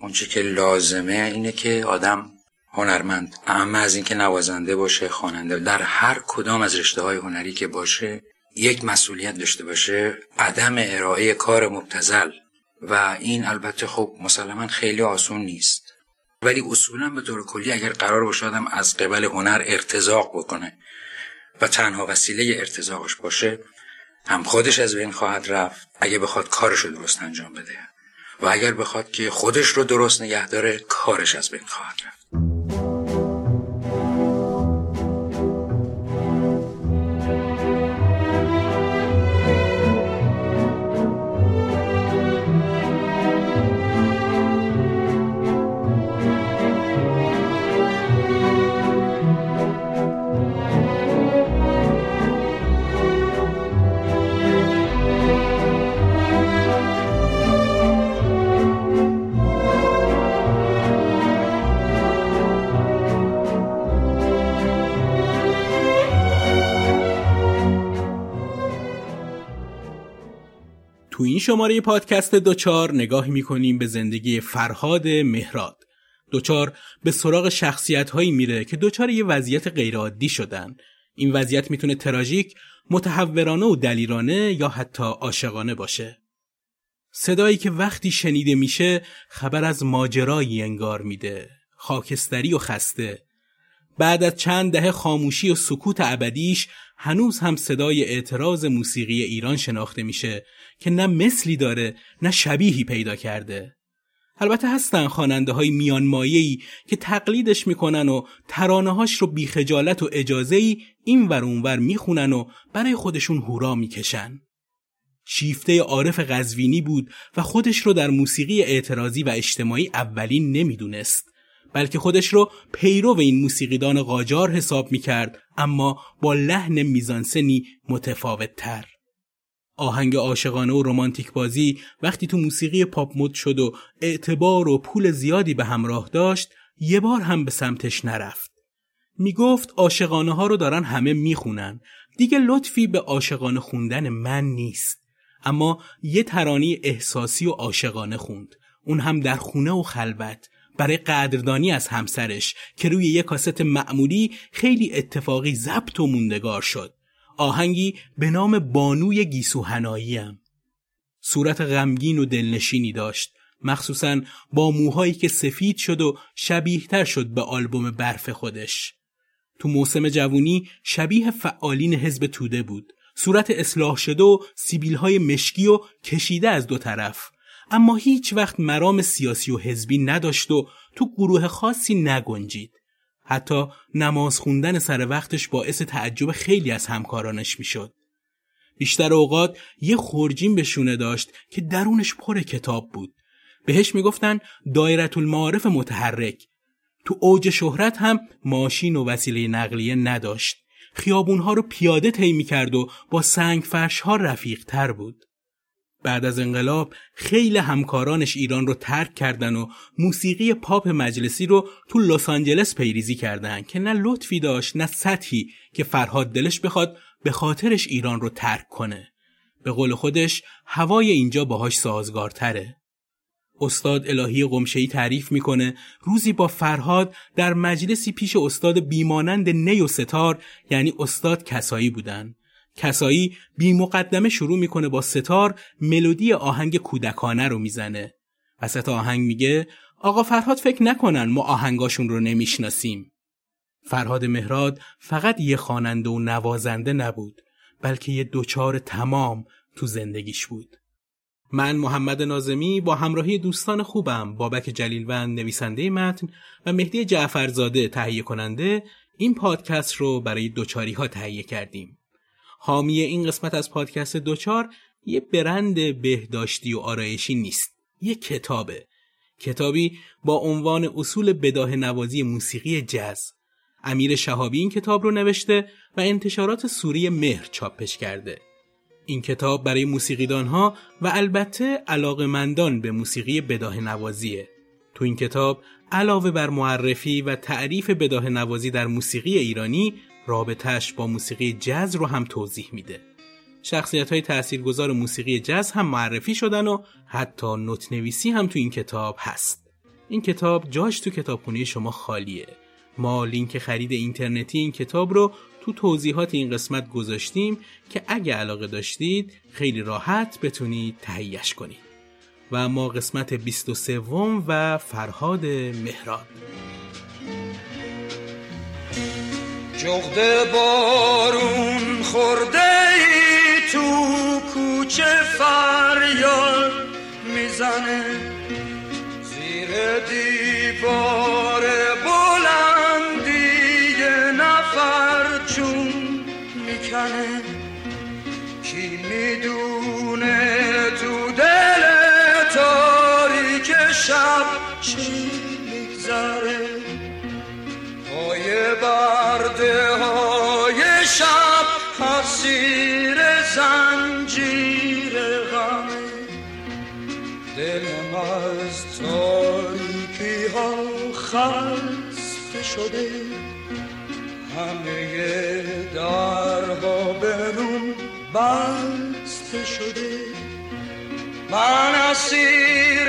اونچه که لازمه اینه که آدم هنرمند اما از اینکه نوازنده باشه خواننده در هر کدام از رشته های هنری که باشه یک مسئولیت داشته باشه عدم ارائه کار مبتزل و این البته خب مسلما خیلی آسون نیست. ولی اصولا به طور کلی اگر قرار باشه آدم از قبل هنر ارتزاق بکنه و تنها وسیله ارتزاقش باشه هم خودش از بین خواهد رفت اگه بخواد کارش رو درست انجام بده. و اگر بخواد که خودش رو درست نگه داره کارش از بین خواهد رفت. تو این شماره پادکست دوچار نگاهی می‌کنیم به زندگی فرهاد مهراد. دوچار به سراغ شخصیت هایی میره که دوچار یه وضعیت غیرعادی شدن. این وضعیت می‌تونه تراژیک، متحورانه و دلیرانه یا حتی عاشقانه باشه. صدایی که وقتی شنیده میشه خبر از ماجرایی انگار میده. خاکستری و خسته. بعد از چند دهه خاموشی و سکوت ابدیش هنوز هم صدای اعتراض موسیقی ایران شناخته میشه که نه مثلی داره نه شبیهی پیدا کرده البته هستن خواننده های میانمایه‌ای که تقلیدش می‌کنن و ترانه هاش رو بیخجالت و اجازه ای این ور اونور می‌خونن و برای خودشون هورا می‌کشن. شیفته عارف قزوینی بود و خودش رو در موسیقی اعتراضی و اجتماعی اولین نمی‌دونست. بلکه خودش رو پیرو این موسیقیدان قاجار حساب می‌کرد اما با لحن میزانسنی متفاوت تر. آهنگ عاشقانه و رمانتیک بازی وقتی تو موسیقی پاپ مد شد و اعتبار و پول زیادی به همراه داشت یه بار هم به سمتش نرفت. می‌گفت عاشقانه ها رو دارن همه می‌خونن دیگه لطفی به عاشقانه خوندن من نیست اما یه ترانی احساسی و عاشقانه خوند اون هم در خونه و خلوت برای قدردانی از همسرش که روی یک کاست معمولی خیلی اتفاقی ضبط و موندگار شد. آهنگی به نام بانوی گیسوهناییم. صورت غمگین و دلنشینی داشت. مخصوصا با موهایی که سفید شد و شبیهتر شد به آلبوم برف خودش. تو موسم جوونی شبیه فعالین حزب توده بود. صورت اصلاح شده و سیبیل های مشکی و کشیده از دو طرف. اما هیچ وقت مرام سیاسی و حزبی نداشت و تو گروه خاصی نگنجید. حتی نماز خوندن سر وقتش باعث تعجب خیلی از همکارانش می‌شد. بیشتر اوقات یه خورجین به شونه داشت که درونش پر کتاب بود. بهش می‌گفتن دایرت المعارف متحرک. تو اوج شهرت هم ماشین و وسیله نقلیه نداشت. خیابونها رو پیاده طی می‌کرد و با سنگ فرش ها رفیق تر بود. بعد از انقلاب خیلی همکارانش ایران رو ترک کردن و موسیقی پاپ مجلسی رو تو لس آنجلس پیریزی کردن که نه لطفی داشت نه سطحی که فرهاد دلش بخواد به خاطرش ایران رو ترک کنه. به قول خودش هوای اینجا باهاش سازگارتره. استاد الهی قمشهی تعریف می‌کنه روزی با فرهاد در مجلسی پیش استاد بیمانند نی و ستار یعنی استاد کسایی بودن کسایی بی مقدمه شروع می‌کنه با ستار ملودی آهنگ کودکانه رو می‌زنه. وسط آهنگ میگه آقا فرهاد فکر نکنن ما آهنگاشون رو نمی‌شناسیم. فرهاد مهراد فقط یه خواننده و نوازنده نبود بلکه یه دوچار تمام تو زندگیش بود. من محمد نازمی با همراهی دوستان خوبم بابک جلیلوند نویسنده متن و مهدی جعفرزاده تهیه کننده این پادکست رو برای دوچاری ها تهیه کردیم. حامی این قسمت از پادکست دوچار یه برند بهداشتی و آرایشی نیست یه کتابه. کتابی با عنوان اصول بداه نوازی موسیقی جز امیر شهابی این کتاب رو نوشته و انتشارات سوری مهر چاپش کرده. این کتاب برای موسیقیدان ها و البته علاقمندان به موسیقی بداه نوازیه. تو این کتاب علاوه بر معرفی و تعریف بداه نوازی در موسیقی ایرانی رابطهش با موسیقی جز رو هم توضیح میده. شخصیت های تاثیرگذار موسیقی جز هم معرفی شدن و حتی نوت نویسی هم تو این کتاب هست. این کتاب جاش تو کتابخونه شما خالیه ما لینک خرید اینترنتی این کتاب رو تو توضیحات این قسمت گذاشتیم که اگه علاقه داشتید خیلی راحت بتونید تهیهش کنید و ما قسمت 23 و فرهاد مهراد جغد بارون خورده ای تو کوچه فریاد می‌زنه زیر دیوار. شده همه درها برون بسته شده. من اسیر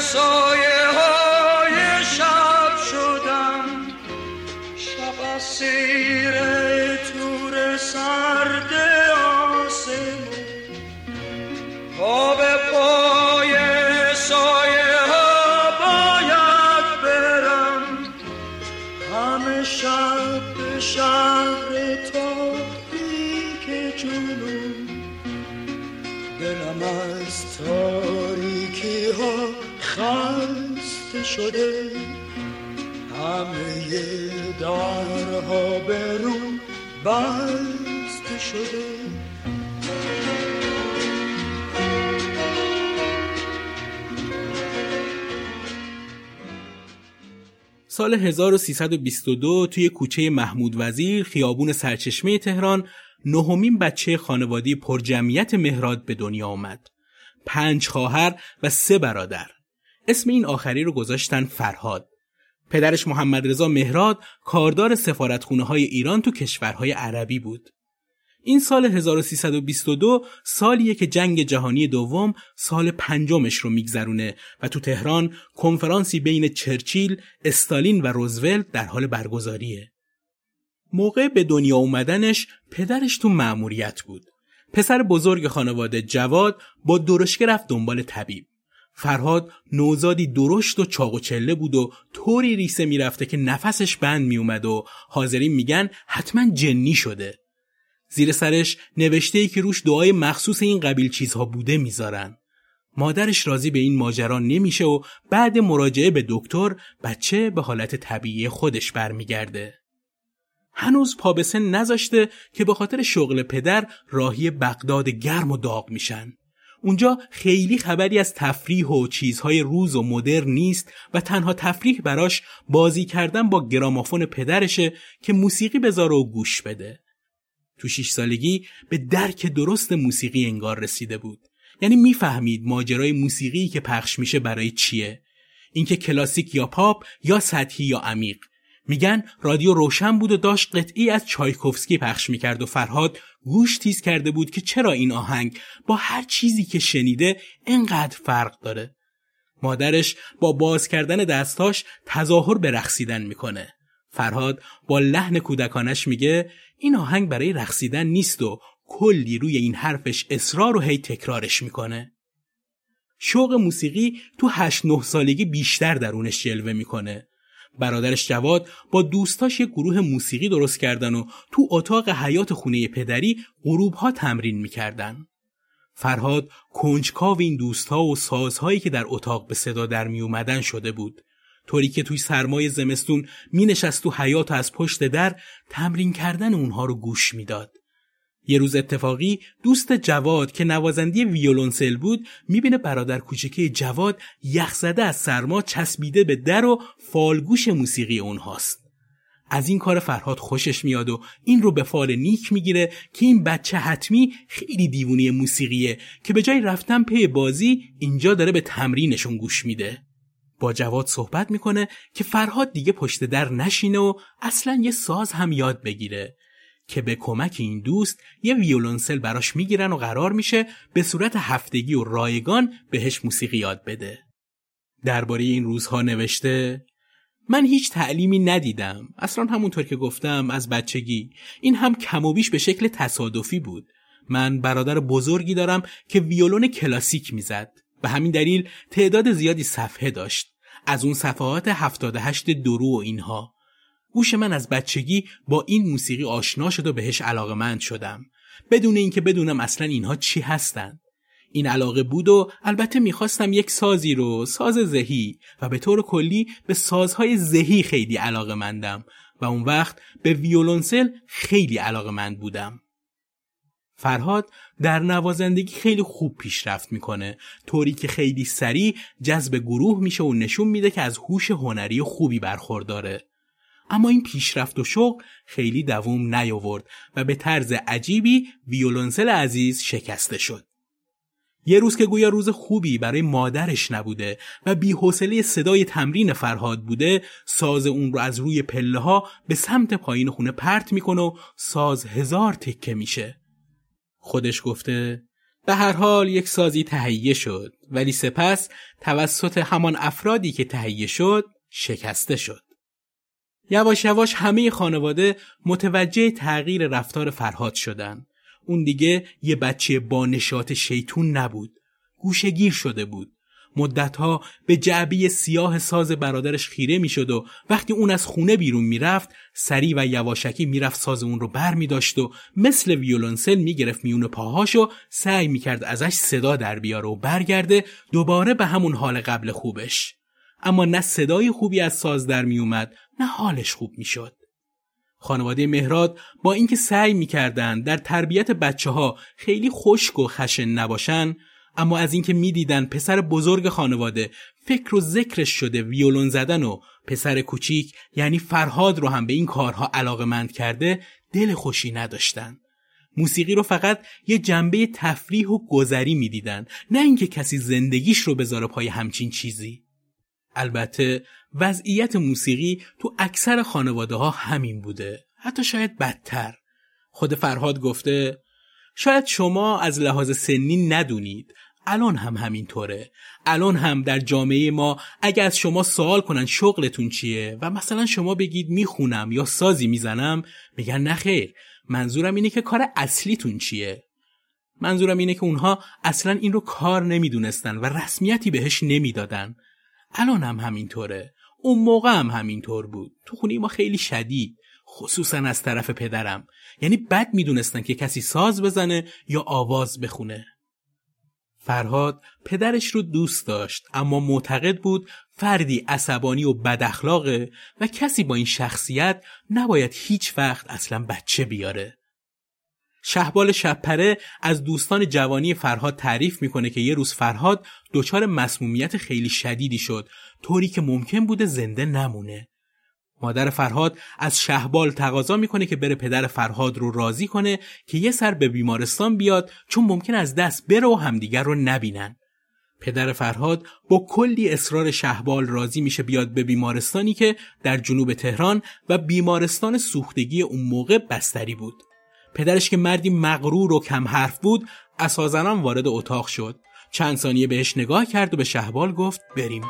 سایه های شده همه درها برون بسته شده سال 1322 توی کوچه محمود وزیر خیابون سرچشمه تهران نهمین بچه خانوادی پرجمعیت مهراد به دنیا آمد. پنج خواهر و سه برادر. اسم این آخری رو گذاشتن فرهاد. پدرش محمد رضا مهراد کاردار سفارتخونه های ایران تو کشورهای عربی بود. این سال 1322 سالیه که جنگ جهانی دوم سال پنجمش رو میگذرونه و تو تهران کنفرانسی بین چرچیل، استالین و روزولت در حال برگزاریه. موقع به دنیا اومدنش پدرش تو مأموریت بود. پسر بزرگ خانواده جواد با درشکه رفت دنبال طبیب. فرهاد نوزادی درشت و چاق و چله بود و طوری ریسه می‌رفته که نفسش بند میومد و حاضرین میگن حتما جنی شده. زیر سرش نوشته ای که روش دعای مخصوص این قبیل چیزها بوده می‌ذارن. مادرش راضی به این ماجرا نمیشه و بعد مراجعه به دکتر بچه به حالت طبیعی خودش برمیگرده. هنوز پا به سن نذاشته که به خاطر شغل پدر راهی بغداد گرم و داغ میشن. اونجا خیلی خبری از تفریح و چیزهای روز و مدرن نیست و تنها تفریح براش بازی کردن با گرامافون پدرشه که موسیقی بذاره و گوش بده. تو شیش سالگی به درک درست موسیقی انگار رسیده بود. یعنی می‌فهمید ماجرای موسیقی که پخش میشه برای چیه. اینکه کلاسیک یا پاپ یا سطحی یا عمیق. میگن رادیو روشن بود و داشت قطعی از چایکوفسکی پخش می‌کرد و فرهاد گوش تیز کرده بود که چرا این آهنگ با هر چیزی که شنیده انقدر فرق داره. مادرش با باز کردن دستاش تظاهر به رقصیدن می‌کنه. فرهاد با لحن کودکانش میگه این آهنگ برای رقصیدن نیست و کلی روی این حرفش اصرار و هی تکرارش می‌کنه. شوق موسیقی تو هشت نه سالگی بیشتر درونش جلوه می‌کنه. برادرش جواد با دوستاش یک گروه موسیقی درست کردن و تو اتاق حیات خونه پدری غروب ها تمرین می‌کردن. فرهاد کنجکاو این دوستها و سازهایی که در اتاق به صدا در می اومدن شده بود. طوری که توی سرمای زمستون می نشست تو حیات از پشت در تمرین کردن اونها رو گوش می‌داد. یه روز اتفاقی دوست جواد که نوازندی ویولونسل بود می‌بینه برادر کوچکه جواد یخزده از سرما چسبیده به در و فالگوش موسیقی اونهاست. از این کار فرهاد خوشش میاد و این رو به فال نیک می‌گیره که این بچه حتمی خیلی دیوونی موسیقیه که به جای رفتن پی بازی اینجا داره به تمرینشون گوش میده. با جواد صحبت می‌کنه که فرهاد دیگه پشت در نشینه و اصلا یه ساز هم یاد بگیره که به کمک این دوست یه ویولونسل براش می‌گیرن و قرار میشه به صورت هفتگی و رایگان بهش موسیقی یاد بده. درباره این روزها نوشته من هیچ تعلیمی ندیدم. اصلا همونطور که گفتم از بچگی. این هم کم و بیش به شکل تصادفی بود. من برادر بزرگی دارم که ویولون کلاسیک می‌زد. به همین دلیل تعداد زیادی صفحه داشت. از اون صفحات 78 درو و اینها. گوش من از بچگی با این موسیقی آشنا شد و بهش علاقه شدم. بدون اینکه بدونم اصلا اینها چی هستند این علاقه بود و البته می‌خواستم یک سازی رو ساز زهی و به طور کلی به سازهای زهی خیلی علاقه مندم و اون وقت به ویولونسل خیلی علاقه مند بودم. فرهاد در نوازندگی خیلی خوب پیشرفت می‌کنه. طوری که خیلی سریع جذب گروه میشه و نشون میده که از هوش هنری خوبی برخورداره. اما این پیشرفت و شوق خیلی دووم نیاورد و به طرز عجیبی ویولونسل عزیز شکسته شد. یه روز که گویا روز خوبی برای مادرش نبوده و بیحوصله صدای تمرین فرهاد بوده ساز اون رو از روی پله ها به سمت پایین خونه پرت می‌کنه و ساز هزار تکه میشه. خودش گفته به هر حال یک سازی تهیه شد ولی سپس توسط همان افرادی که تهیه شد شکسته شد. یواش یواش همه خانواده متوجه تغییر رفتار فرهاد شدند اون دیگه یه بچه با نشاط شیطون نبود. گوشگیر شده بود. مدتها به جعبی سیاه ساز برادرش خیره می‌شد و وقتی اون از خونه بیرون می‌رفت سری و یواشکی می‌رفت ساز اون رو بر می داشت و مثل ویولونسل می‌گرفت میون پاهاش و سعی می‌کرد ازش صدا در بیاره و برگرده دوباره به همون حال قبل خوبش. اما نه صدای خوبی از ساز در میومد نه حالش خوب می‌شد. خانواده مهراد با اینکه سعی می‌کردند در تربیت بچه ها خیلی خشک و خشن نباشن اما از اینکه می‌دیدن پسر بزرگ خانواده فکر و ذکرش شده ویولون زدن و پسر کوچیک یعنی فرهاد رو هم به این کارها علاقه کرده دل خوشی نداشتن. موسیقی رو فقط یه جنبه تفریح و گذری می‌دیدن نه اینکه کسی زندگیش رو بذاره پای همچین چیزی. البته وضعیت موسیقی تو اکثر خانواده ها همین بوده. حتی شاید بدتر. خود فرهاد گفته شاید شما از لحاظ سنی ندونید. الان هم همینطوره. الان هم در جامعه ما اگر از شما سوال کنن شغلتون چیه و مثلا شما بگید می‌خونم یا سازی می‌زنم میگن نخیر منظورم اینه که کار اصلیتون چیه. منظورم اینه که اونها اصلا این رو کار نمی‌دونستن و رسمیتی بهش نمی‌دادن. الان هم همینطوره. اون موقع هم همینطور بود. تو خونه ما خیلی شدید. خصوصا از طرف پدرم. یعنی بد می‌دونستن که کسی ساز بزنه یا آواز بخونه. فرهاد پدرش رو دوست داشت اما معتقد بود فردی عصبانی و بداخلاقه و کسی با این شخصیت نباید هیچ وقت اصلا بچه بیاره. شهبال شبپره از دوستان جوانی فرهاد تعریف می‌کنه که یه روز فرهاد دچار مسمومیت خیلی شدیدی شد طوری که ممکن بوده زنده نمونه. مادر فرهاد از شهبال تقاضا می‌کنه که بره پدر فرهاد رو راضی کنه که یه سر به بیمارستان بیاد چون ممکن از دست بره و همدیگر رو نبینن. پدر فرهاد با کلی اصرار شهبال راضی میشه بیاد به بیمارستانی که در جنوب تهران و بیمارستان سوختگی اون موقع بستری بود. پدرش که مردی مغرور و کم حرف بود اسازنان وارد اتاق شد. چند ثانیه بهش نگاه کرد و به شهبال گفت بریم.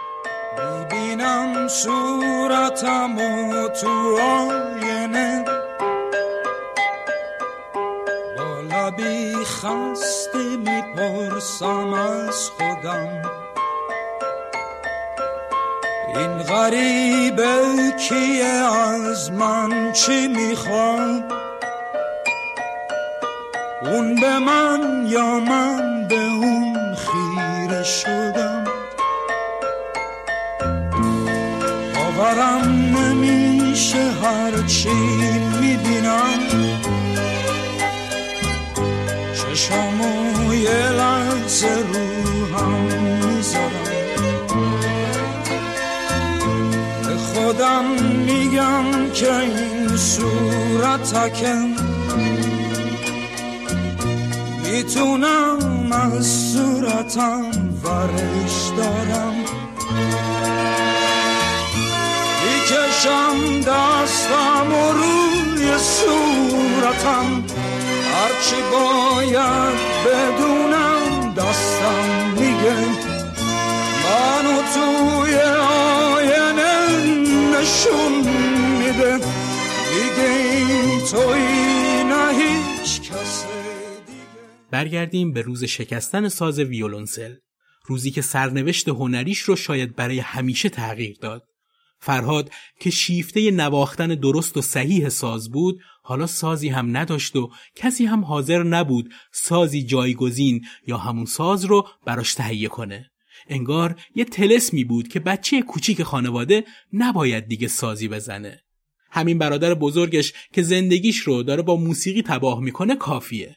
می‌بینم صورتم و تو آینه. با لبی خسته می‌پرسم از خودم. این غریبه کیه؟ از من چی می‌خواد؟ اون به من یا من به اون خیره شدم. باورم نمیشه هرچی می‌بینم. چشمو یه لحظه رو هم می‌ذارم. به خودم میگم که این صورتکم می‌تونم من صورتم ورش دارم. می‌کشم دستم و روی صورتم. هرچی باید بدونم دستم میگه. منو توی آینه نشون میده. میگه این توی برگردیم به روز شکستن ساز ویولونسل روزی که سرنوشت هنریش رو شاید برای همیشه تغییر داد. فرهاد که شیفته نواختن درست و صحیح ساز بود حالا سازی هم نداشت و کسی هم حاضر نبود سازی جایگزین یا همون ساز رو براش تهیه کنه. انگار یه تلسمی بود که بچه کوچیک خانواده نباید دیگه سازی بزنه. همین برادر بزرگش که زندگیش رو داره با موسیقی تباه می‌کنه کافیه.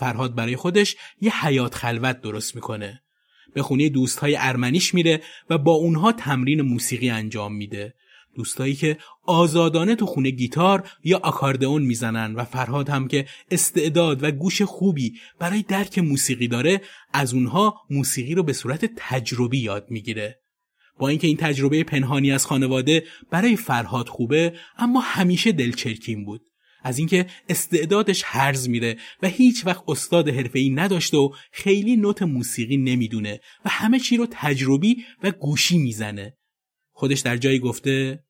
فرهاد برای خودش یه حیات خلوت درست می‌کنه. به خونه دوستهای ارمنیش میره و با اونها تمرین موسیقی انجام میده. دوستایی که آزادانه تو خونه گیتار یا آکاردئون می‌زنن و فرهاد هم که استعداد و گوش خوبی برای درک موسیقی داره از اونها موسیقی رو به صورت تجربی یاد می‌گیره. با اینکه این تجربه پنهانی از خانواده برای فرهاد خوبه اما همیشه دلچرکین بود. از اینکه استعدادش هرز میره و هیچ وقت استاد حرفه‌ای نداشته و خیلی نوت موسیقی نمی‌دونه و همه چی رو تجربی و گوشی می‌زنه. خودش در جایی گفته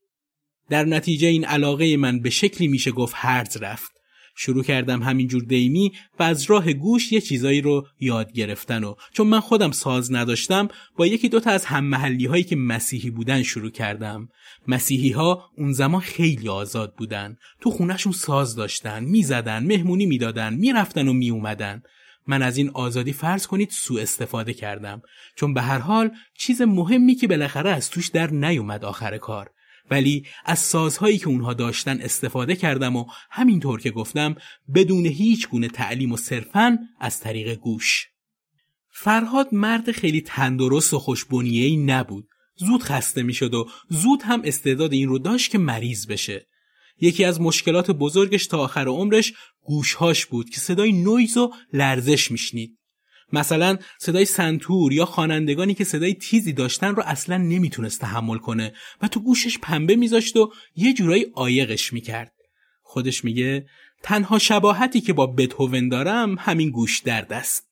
در نتیجه این علاقه من به شکلی میشه گفت هرز رفت. شروع کردم همینجور دیمی و از راه گوش یه چیزایی رو یاد گرفتن و چون من خودم ساز نداشتم با یکی دوتا از هم محلی هایی که مسیحی بودن شروع کردم. مسیحی ها اون زمان خیلی آزاد بودن. تو خونشون ساز داشتن می‌زدن مهمونی می‌دادن می‌رفتن و میومدن من از این آزادی فرض کنید سوء استفاده کردم. چون به هر حال چیز مهمی که بالاخره از توش در نیومد آخر کار. ولی از سازهایی که اونها داشتن استفاده کردم و همینطور که گفتم بدون هیچ گونه تعلیم و صرفا از طریق گوش. فرهاد مرد خیلی تندرست و خوشبنیه‌ای نبود. زود خسته می‌شد و زود هم استعداد این رو داشت که مریض بشه. یکی از مشکلات بزرگش تا آخر عمرش گوشهاش بود که صدای نویز و لرزش میشنید. مثلا صدای سنتور یا خوانندگانی که صدای تیزی داشتن رو اصلا نمی‌تونست تحمل کنه و تو گوشش پنبه میذاشت و یه جورایی آیقش می‌کرد. خودش میگه تنها شباهتی که با بتهوون دارم همین گوش درد است.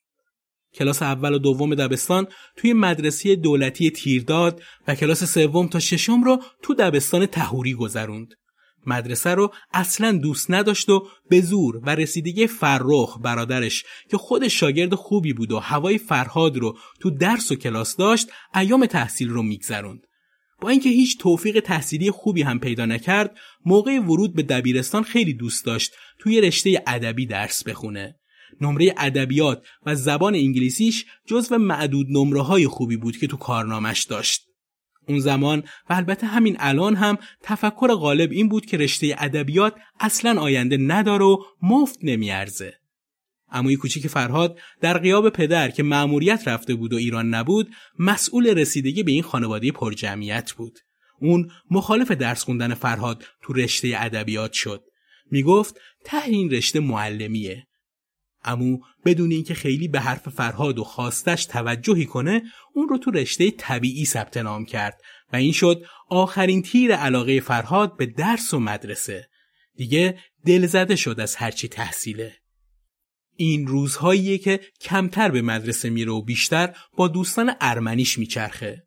کلاس اول و دوم دبستان توی مدرسه دولتی تیرداد و کلاس سوم تا ششم رو تو دبستان تهوری گذروند. مدرسه رو اصلا دوست نداشت و به زور و رسیدگی فرخ برادرش که خود شاگرد خوبی بود و هوای فرهاد رو تو درس و کلاس داشت ایام تحصیل رو میگذروند. با اینکه هیچ توفیق تحصیلی خوبی هم پیدا نکرد موقع ورود به دبیرستان خیلی دوست داشت توی رشته ادبی درس بخونه. نمره ادبیات و زبان انگلیسیش جزو معدود نمره های خوبی بود که تو کارنامش داشت. اون زمان و البته همین الان هم تفکر غالب این بود که رشته ادبیات اصلا آینده نداره و مفت نمیارزه. اموی کوچیک فرهاد در قیاب پدر که مأموریت رفته بود و ایران نبود مسئول رسیدگی به این خانواده پرجمعیت بود. اون مخالف درس خوندن فرهاد تو رشته ادبیات شد. می‌گفت ته این رشته معلمیه. امو بدون اینکه خیلی به حرف فرهاد و خواستش توجهی کنه اون رو تو رشته طبیعی ثبت نام کرد و این شد آخرین تیر علاقه فرهاد به درس و مدرسه. دیگه دلزده شد از هرچی تحصیله. این روزهاییه که کمتر به مدرسه میره و بیشتر با دوستان ارمنیش میچرخه.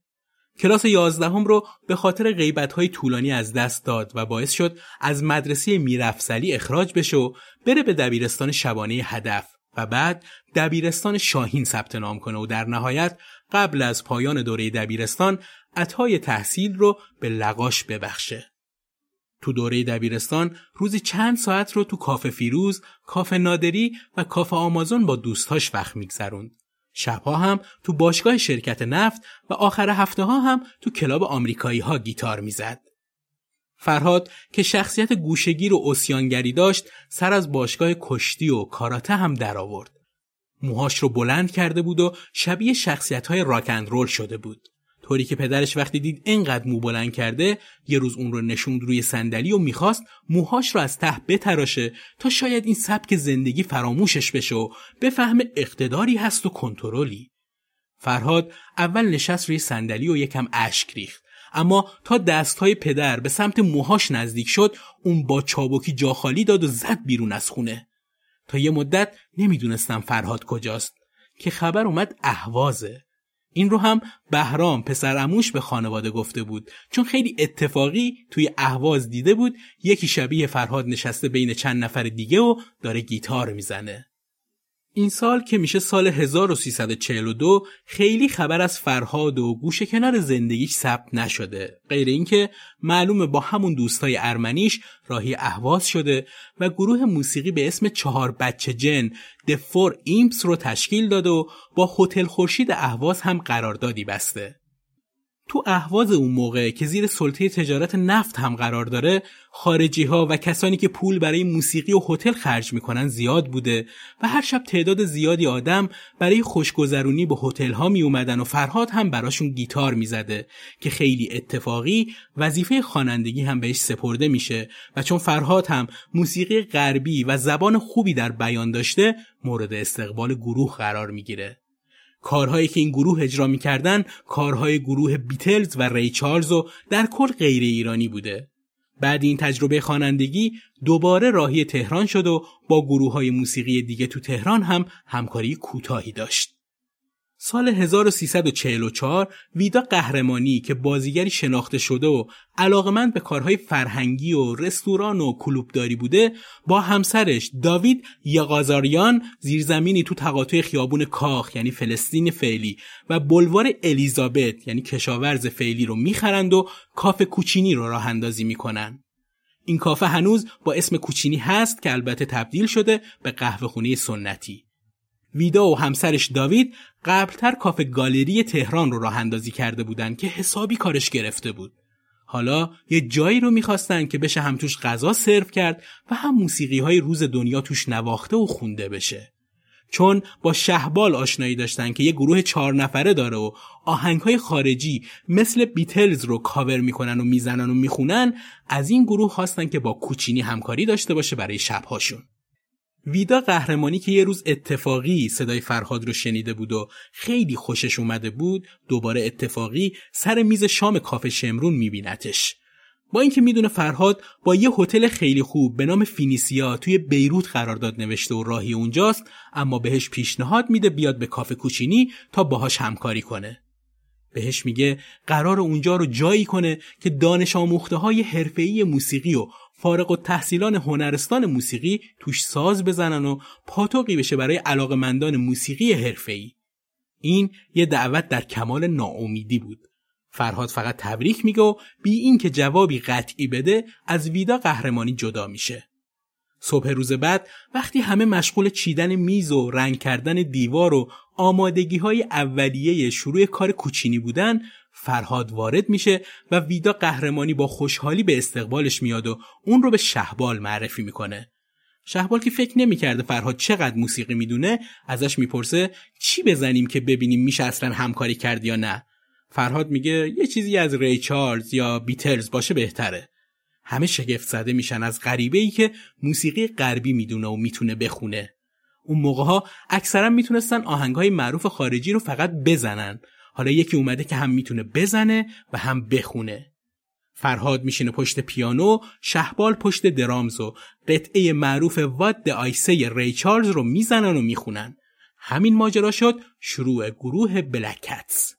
کلاس یازدهم رو به خاطر غیبت‌های طولانی از دست داد و باعث شد از مدرسه میرفسلی اخراج بشه و بره به دبیرستان شبانه هدف. و بعد دبیرستان شاهین ثبت نام کنه و در نهایت قبل از پایان دوره دبیرستان عطای تحصیل رو به لقاش ببخشه. تو دوره دبیرستان روزی چند ساعت رو تو کافه فیروز، کافه نادری و کافه آمازون با دوستاش وقت میگذروند. شبها هم تو باشگاه شرکت نفت و آخر هفته ها هم تو کلاب آمریکایی ها گیتار می‌زد. فرهاد که شخصیت گوشگیر و اسیانگری داشت سر از باشگاه کشتی و کاراته هم در آورد. موهاش رو بلند کرده بود و شبیه شخصیت های راکند رول شده بود. طوری که پدرش وقتی دید اینقدر مو بلند کرده یه روز اون رو نشوند روی صندلی و می‌خواست موهاش رو از ته بتراشه تا شاید این سبک زندگی فراموشش بشه و بفهم اقتداری هست و کنترلی فرهاد اول نشست روی صندلی و یکم اشک ریخت اما تا دستهای پدر به سمت موهاش نزدیک شد اون با چابکی جاخالی داد و زد بیرون از خونه. تا یه مدت نمی‌دونستم فرهاد کجاست که خبر اومد اهوازه. این رو هم بهرام پسر اموش به خانواده گفته بود. چون خیلی اتفاقی توی اهواز دیده بود یکی شبیه فرهاد نشسته بین چند نفر دیگه و داره گیتار می‌زنه. این سال که میشه سال 1342 خیلی خبر از فرهاد و گوشه کنار زندگیش ثبت نشده. غیر اینکه معلومه با همون دوستای ارمنیش راهی اهواز شده و گروه موسیقی به اسم چهار بچه جن د فور ایمپس رو تشکیل داد و با هتل خورشید اهواز هم قراردادی بسته. تو اهواز اون موقع که زیر سلطه تجارت نفت هم قرار داره خارجی ها و کسانی که پول برای موسیقی و هتل خرج می‌کنن زیاد بوده و هر شب تعداد زیادی آدم برای خوشگذرونی به هتل ها می اومدن و فرهاد هم براشون گیتار می‌زده که خیلی اتفاقی وظیفه خوانندگی هم بهش سپرده میشه و چون فرهاد هم موسیقی غربی و زبان خوبی در بیان داشته مورد استقبال گروه قرار می‌گیره. کارهایی که این گروه اجرا می‌کردن کارهای گروه بیتلز و ری چارلز و در کل غیر ایرانی بوده. بعد این تجربه خوانندگی دوباره راهی تهران شد و با گروه های موسیقی دیگه تو تهران هم همکاری کوتاهی داشت. سال 1344 ویدا قهرمانی که بازیگری شناخته شده و علاقمند به کارهای فرهنگی و رستوران و کلوبداری بوده با همسرش داوید یاغازاریان زیرزمینی تو تقاطع خیابون کاخ یعنی فلسطین فعلی و بلوار الیزابت یعنی کشاورز فعلی رو می‌خرند و کافه کوچینی رو راه اندازی می‌کنن. این کافه هنوز با اسم کوچینی هست که البته تبدیل شده به قهوه خونه سنتی. ویدا و همسرش داوید قبلتر کافه گالری تهران رو راه اندازی کرده بودن که حسابی کارش گرفته بود. حالا یه جایی رو می‌خواستن که بشه هم توش غذا سرو کرد و هم موسیقی های روز دنیا توش نواخته و خونده بشه. چون با شهبال آشنایی داشتن که یه گروه چهار نفره داره و آهنگ های خارجی مثل بیتلز رو کاور می‌کنن و می‌زنن و می‌خونن از این گروه خواستن که با کوچینی همکاری داشته باشه برای شبهاشون. ویدا قهرمانی که یه روز اتفاقی صدای فرهاد رو شنیده بود و خیلی خوشش اومده بود دوباره اتفاقی سر میز شام کافه شمرون میبینتش با اینکه می‌دونه فرهاد با یه هتل خیلی خوب به نام فینیسیا توی بیروت قرارداد نوشته و راهی اونجاست اما بهش پیشنهاد میده بیاد به کافه کوچینی تا باهاش همکاری کنه. بهش میگه قرار اونجا رو جایی کنه که دانش آموخته های حرفه‌ای موسیقی و فارغ و تحصیلان هنرستان موسیقی توش ساز بزنن و پاتوقی بشه برای علاقمندان موسیقی حرفه‌ای. این یه دعوت در کمال ناامیدی بود. فرهاد فقط تبریک میگه و بی این که جوابی قطعی بده از ویدا قهرمانی جدا میشه. صبح روز بعد وقتی همه مشغول چیدن میز و رنگ کردن دیوار و آمادگی های اولیه شروع کار کوچینی بودن فرهاد وارد میشه و ویدا قهرمانی با خوشحالی به استقبالش میاد و اون رو به شهبال معرفی می‌کنه. شهبال که فکر نمی‌کرده فرهاد چقدر موسیقی می‌دونه ازش می‌پرسه چی بزنیم که ببینیم میشه اصلا همکاری کرد یا نه. فرهاد میگه یه چیزی از ری چارلز یا بیتلز باشه بهتره. همه شگفت زده میشن از غریبه ای که موسیقی غربی می‌دونه و می‌تونه بخونه. اون موقع ها اکثرا می‌تونستن آهنگ های معروف خارجی رو فقط بزنن حالا یکی اومده که هم می‌تونه بزنه و هم بخونه. فرهاد میشینه پشت پیانو شهبال پشت درامز و قطعه معروف واد آیسه ری چارلز رو می‌زنن و می‌خونن. همین ماجرا شد شروع گروه بلکتس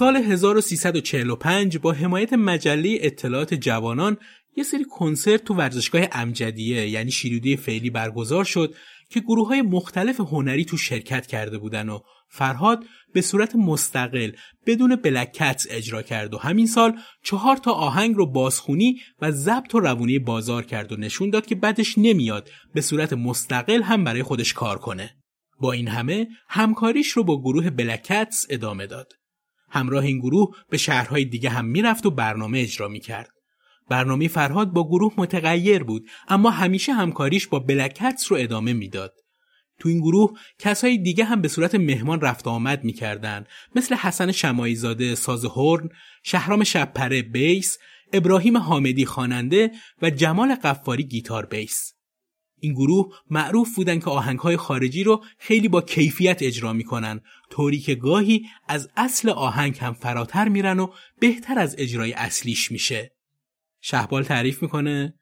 سال 1345 با حمایت مجله اطلاعات جوانان یه سری کنسرت تو ورزشگاه امجدیه یعنی شیرودی فعلی برگزار شد که گروه های مختلف هنری تو شرکت کرده بودن و فرهاد به صورت مستقل بدون بلکتس اجرا کرد و همین سال چهار تا آهنگ رو بازخونی و ضبط و روونی بازار کرد و نشون داد که بعدش نمیاد به صورت مستقل هم برای خودش کار کنه. با این همه همکاریش رو با گروه بلکتس ادامه داد. همراه این گروه به شهرهای دیگه هم می‌رفت و برنامه اجرا می‌کرد. برنامه فرهاد با گروه متغیر بود اما همیشه همکاریش با بلکتس رو ادامه می‌داد. تو این گروه کسای دیگه هم به صورت مهمان رفت آمد می‌کردن مثل حسن شمایزاده ساز هورن، شهرام شبپره بیس، ابراهیم حامدی خواننده و جمال قفاری گیتار بیس. این گروه معروف بودن که آهنگهای خارجی رو خیلی با کیفیت اجرا می‌کنن طوری که گاهی از اصل آهنگ هم فراتر میرن و بهتر از اجرای اصلیش میشه. شهبال تعریف می‌کنه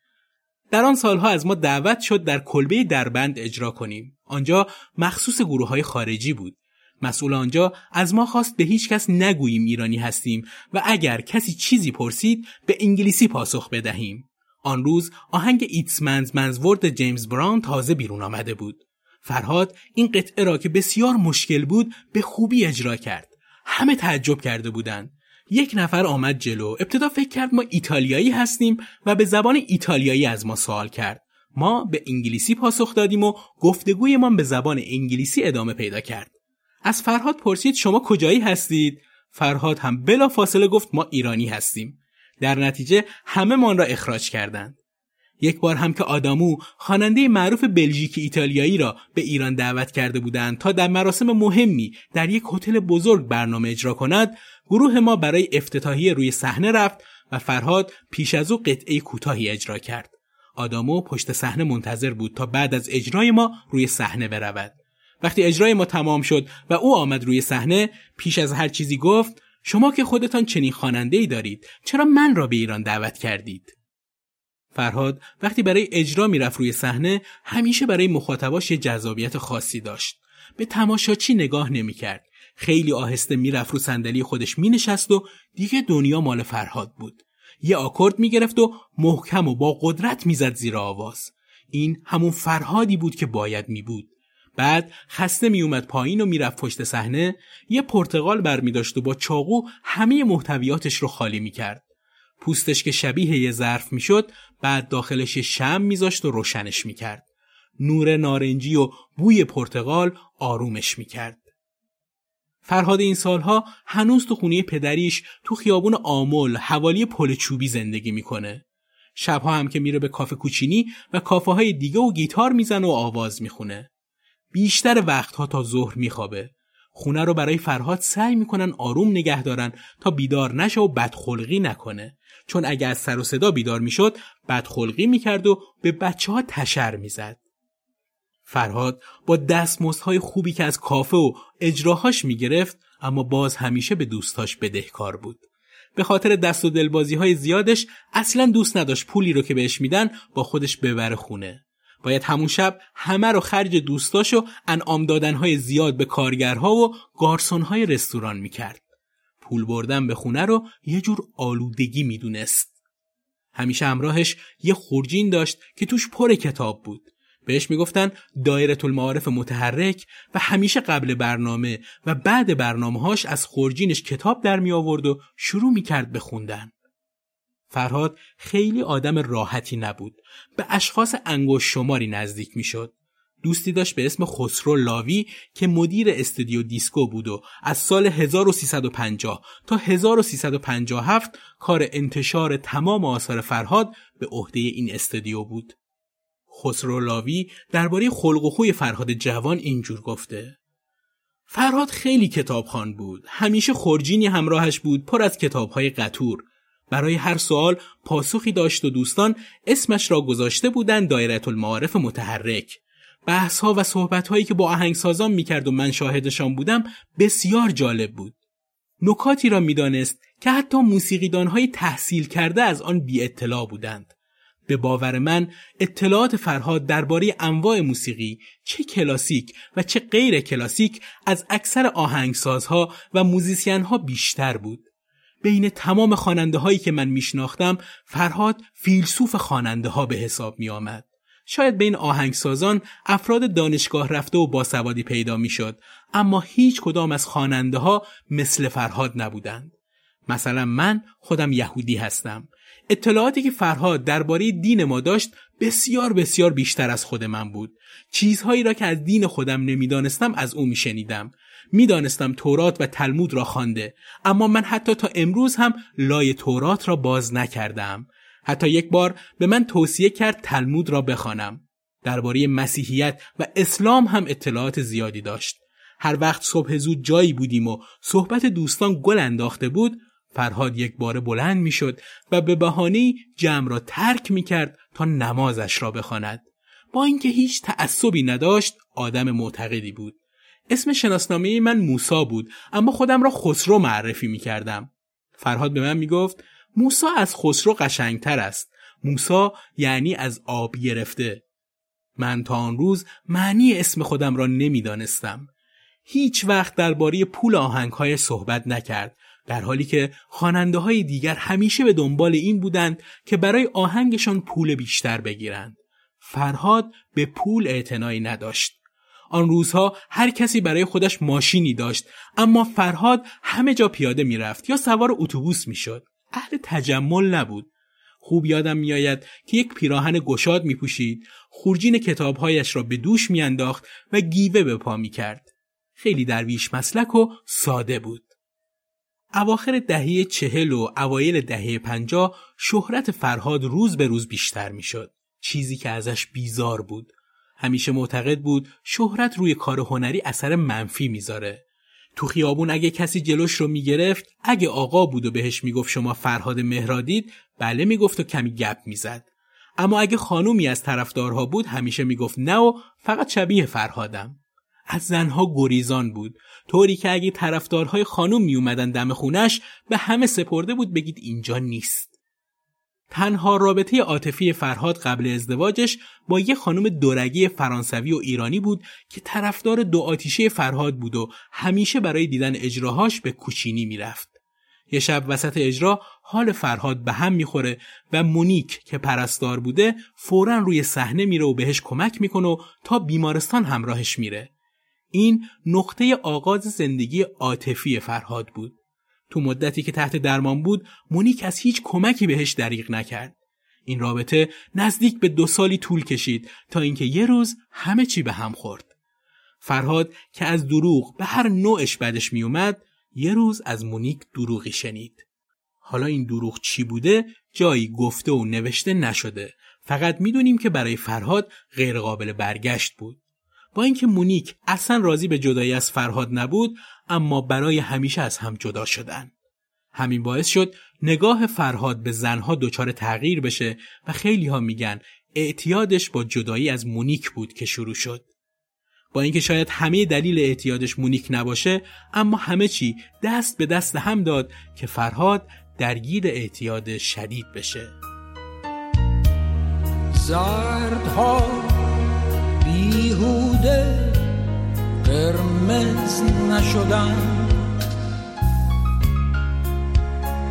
در آن سالها از ما دعوت شد در کلبه دربند اجرا کنیم. آنجا مخصوص گروه های خارجی بود. مسئول آنجا از ما خواست به هیچ کس نگوییم ایرانی هستیم و اگر کسی چیزی پرسید به انگلیسی پاسخ بدهیم. آن روز آهنگ ایتس منز منزورد جیمز براون تازه بیرون آمده بود. فرهاد این قطعه را که بسیار مشکل بود به خوبی اجرا کرد. همه تعجب کرده بودند. یک نفر آمد جلو ابتدا فکر کرد ما ایتالیایی هستیم و به زبان ایتالیایی از ما سوال کرد ما به انگلیسی پاسخ دادیم و گفتگویمان به زبان انگلیسی ادامه پیدا کرد از فرهاد پرسید شما کجایی هستید فرهاد هم بلا فاصله گفت ما ایرانی هستیم در نتیجه همه من را اخراج کردند. یک بار هم که آدامو خواننده معروف بلژیکی ایتالیایی را به ایران دعوت کرده بودند تا در مراسم مهمی در یک هتل بزرگ برنامه اجرا کند گروه ما برای افتتاحیه روی صحنه رفت و فرهاد پیش از او قطعه کوتاهی اجرا کرد. آدامو پشت صحنه منتظر بود تا بعد از اجرای ما روی صحنه برود. وقتی اجرای ما تمام شد و او آمد روی صحنه پیش از هر چیزی گفت شما که خودتان چنین خواننده دارید چرا من را به ایران دعوت کردید؟ فرهاد وقتی برای اجرا می‌رفت روی صحنه همیشه برای مخاطباش یه جذابیت خاصی داشت. به تماشاچی نگاه نمی‌کرد. خیلی آهسته می‌رفت رو صندلی خودش مینشست و دیگه دنیا مال فرهاد بود. یه آکورد می‌گرفت و محکم و با قدرت می‌زد زیر آواز. این همون فرهادی بود که باید می بود بعد خسته میومد پایین و می‌رفت پشت صحنه یه پرتغال برمیداشت و با چاقو همه محتویاتش رو خالی می‌کرد پوستش که شبیه یه ظرف می‌شد بعد داخلش شم میذاشت و روشنش می‌کرد نور نارنجی و بوی پرتغال آرومش می‌کرد فرهاد این سالها هنوز تو خونه پدریش تو خیابون آمل حوالی پل چوبی زندگی می‌کنه. شبها هم که میره به کافه کوچینی و کافه های دیگه و گیتار می‌زنه و آواز می‌خونه. بیشتر وقتها تا ظهر میخوابه. خونه رو برای فرهاد سعی می‌کنن آروم نگه دارن تا بیدار نشه و بدخلقی نکنه. چون اگه از سر و صدا بیدار می‌شد بدخلقی می‌کرد و به بچه ها تشر می‌زد. فرهاد با دستمزدهای خوبی که از کافه و اجراهاش می‌گرفت اما باز همیشه به دوستاش بدهکار بود. به خاطر دست و دلبازی های زیادش اصلا دوست نداشت پولی رو که بهش میدن با خودش ببره خونه. باید همون شب همه رو خرج دوستاش و انعام دادنهای زیاد به کارگرها و گارسونهای رستوران می‌کرد. پول بردن به خونه رو یه جور آلودگی می‌دونست. همیشه همراهش یه خورجین داشت که توش پر کتاب بود. بهش می‌گفتن دایره المعارف متحرک و همیشه قبل برنامه و بعد برنامه هاش از خورجینش کتاب در می آورد و شروع می کرد به خوندن. فرهاد خیلی آدم راحتی نبود. به اشخاص انگوش شماری نزدیک می شد. دوستی داشت به اسم خسرو لاوی که مدیر استودیو دیسکو بود و از سال 1350 تا 1357 کار انتشار تمام آثار فرهاد به عهده این استودیو بود. خسرو لاوی درباره خلق و خوی فرهاد جوان اینجور گفته فرهاد خیلی کتابخوان بود همیشه خورجینی همراهش بود پر از کتابهای قطور برای هر سوال پاسخی داشت و دوستان اسمش را گذاشته بودند دایره المعارف متحرک. بحث ها و صحبت هایی که با آهنگسازان می‌کرد و من شاهدشان بودم بسیار جالب بود. نکاتی را می‌دانست که حتی موسیقیدان های تحصیل کرده از آن بی اطلاع بودند. به باور من اطلاعات فرهاد درباره انواع موسیقی چه کلاسیک و چه غیر کلاسیک از اکثر آهنگسازها و موزیسین بیشتر بود. بین تمام خواننده هایی که من میشناختم فرهاد فیلسوف خواننده ها به حساب می آمد. شاید بین آهنگسازان افراد دانشگاه رفته و باسوادی پیدا می‌شد اما هیچ کدام از خواننده ها مثل فرهاد نبودند. مثلا من خودم یهودی هستم اطلاعاتی که فرهاد درباره دین ما داشت بسیار بسیار بیشتر از خود من بود چیزهایی را که از دین خودم نمی‌دانستم از او میشنیدم می‌دانستم تورات و تلمود را خوانده اما من حتی تا امروز هم لای تورات را باز نکردم حتی یک بار به من توصیه کرد تلمود را بخوانم. درباره مسیحیت و اسلام هم اطلاعات زیادی داشت. هر وقت صبح زود جایی بودیم و صحبت دوستان گل انداخته بود فرهاد یک بار بلند می‌شد و به بهانه جمع را ترک می کرد تا نمازش را بخواند. با اینکه هیچ تعصبی نداشت آدم معتقدی بود. اسم شناسنامه من موسا بود اما خودم را خسرو معرفی می کردم. فرهاد به من می گفت موسا از خسرو قشنگتر است. موسا یعنی از آب گرفته. من تا آن روز معنی اسم خودم را نمی‌دانستم. هیچ وقت درباره پول آهنگهای صحبت نکرد در حالی که خواننده های دیگر همیشه به دنبال این بودند که برای آهنگشان پول بیشتر بگیرند. فرهاد به پول اعتنایی نداشت. آن روزها هر کسی برای خودش ماشینی داشت اما فرهاد همه جا پیاده می‌رفت یا سوار اتوبوس می‌شد. اهل تجمل نبود. خوب یادم میآید که یک پیراهن گشاد می پوشید، خورجین کتابهایش را به دوش میانداخت و گیوه به پا می کرد. خیلی درویش مسلک و ساده بود. اواخر دهه چهل و اوایل دهه پنجاه شهرت فرهاد روز به روز بیشتر می‌شد. چیزی که ازش بیزار بود. همیشه معتقد بود شهرت روی کار هنری اثر منفی می‌ذاره. تو خیابون اگه کسی جلوش رو می‌گرفت اگه آقا بود و بهش می‌گفت شما فرهاد مهرادید بله می‌گفت و کمی گپ می‌زد. اما اگه خانومی از طرفدارها بود همیشه می‌گفت نه و فقط شبیه فرهادم. از زنها گریزان بود. طوری که اگه طرفدارهای خانوم می اومدن دم خونش به همه سپرده بود بگید اینجا نیست. تنها رابطه عاطفی فرهاد قبل ازدواجش با یه خانم دورگی فرانسوی و ایرانی بود که طرفدار دو آتیشه فرهاد بود و همیشه برای دیدن اجراهاش به کوچینی می‌رفت. یه شب وسط اجرا حال فرهاد به هم می‌خوره و مونیک که پرستار بوده فورا روی صحنه میره و بهش کمک می‌کنه و تا بیمارستان همراهش میره. این نقطه آغاز زندگی عاطفی فرهاد بود. تو مدتی که تحت درمان بود مونیک از هیچ کمکی بهش دریغ نکرد. این رابطه نزدیک به دو سالی طول کشید تا اینکه یه روز همه چی به هم خورد. فرهاد که از دروغ به هر نوعش بدش میومد یه روز از مونیک دروغی شنید. حالا این دروغ چی بوده جایی گفته و نوشته نشده. فقط می‌دونیم که برای فرهاد غیرقابل برگشت بود. با اینکه مونیک اصلا راضی به جدایی از فرهاد نبود اما برای همیشه از هم جدا شدن. همین باعث شد نگاه فرهاد به زنها دچار تغییر بشه و خیلی ها میگن اعتیادش با جدایی از مونیک بود که شروع شد. با اینکه شاید همه دلیل اعتیادش مونیک نباشه اما همه چی دست به دست هم داد که فرهاد درگیر اعتیاد شدید بشه. زردها بیهوده قرمز نشدن.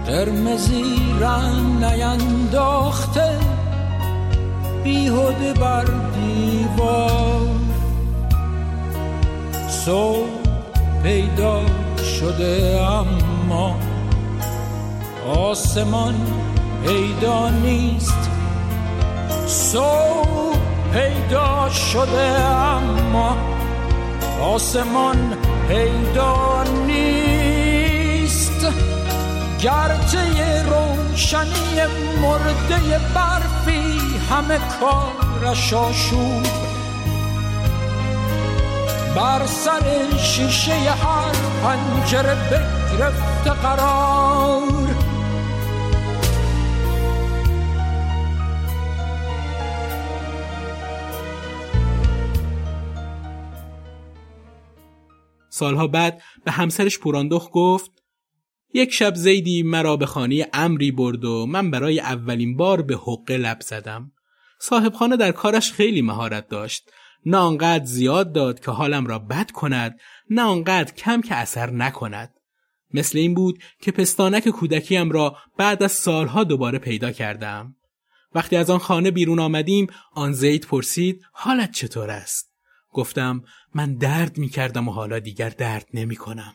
قرمزی رنگ نینداخته بیهوده بر دیوار. صبح پیدا شده اما آسمان پیدا نیست. صبح پیدا شده اما آسمان پیدا نیست. گرچه روشنی مرده برفی همه کارش آشوب. بر سر شیشه هر پنجره بگرفته قرار. سالها بعد به همسرش پوراندخ گفت یک شب زیدی مرا به خانه امری برد و من برای اولین بار به حقه لب زدم. صاحب خانه در کارش خیلی مهارت داشت. نه آنقدر زیاد داد که حالم را بد کند نه آنقدر کم که اثر نکند. مثل این بود که پستانک کودکیم را بعد از سالها دوباره پیدا کردم. وقتی از آن خانه بیرون آمدیم آن زید پرسید حالت چطور است؟ گفتم من درد می کردم و حالا دیگر درد نمی کنم.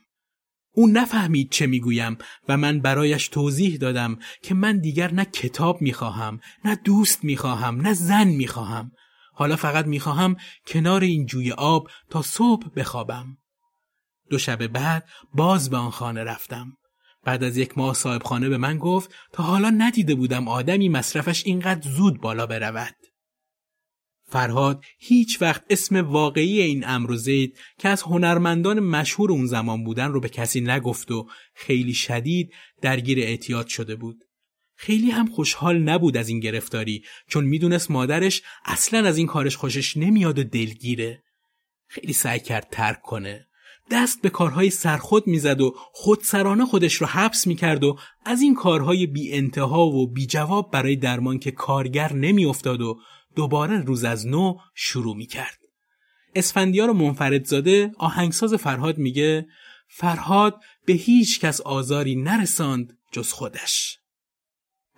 او نفهمید چه می‌گویم و من برایش توضیح دادم که من دیگر نه کتاب می‌خواهم نه دوست می‌خواهم نه زن می‌خواهم حالا فقط می‌خواهم کنار این جوی آب تا صبح بخوابم دو شب بعد باز به آن خانه رفتم بعد از یک ماه صاحب خانه به من گفت تا حالا ندیده بودم آدمی مصرفش اینقدر زود بالا برود. فرهاد هیچ وقت اسم واقعی این امر زید که از هنرمندان مشهور اون زمان بودن رو به کسی نگفت و خیلی شدید درگیر اعتیاد شده بود. خیلی هم خوشحال نبود از این گرفتاری چون می‌دونست مادرش اصلا از این کارش خوشش نمیاد و دلگیره. خیلی سعی کرد ترک کنه. دست به کارهای سرخود می‌زد و خودسرانه خودش رو حبس می‌کرد و از این کارهای بی انتها و بی جواب برای درمان که کارگر نمیافتاد و دوباره روز از نو شروع می‌کرد. اسفندیار منفردزاده آهنگساز فرهاد میگه فرهاد به هیچ کس آزاری نرساند جز خودش.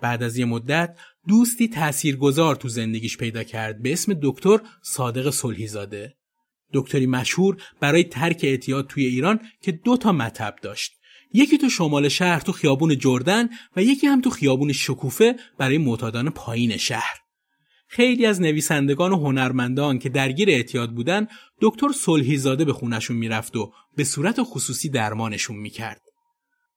بعد از یه مدت دوستی تاثیرگذار تو زندگیش پیدا کرد به اسم دکتر صادق صلحیزاده. دکتری مشهور برای ترک اعتیاد توی ایران که دو تا مطب داشت. یکی تو شمال شهر تو خیابون جردن و یکی هم تو خیابون شکوفه برای معتادان پایین شهر. خیلی از نویسندگان و هنرمندان که درگیر اعتیاد بودن دکتر صلحیزاده به خونشون می‌رفت و به صورت خصوصی درمانشون می‌کرد.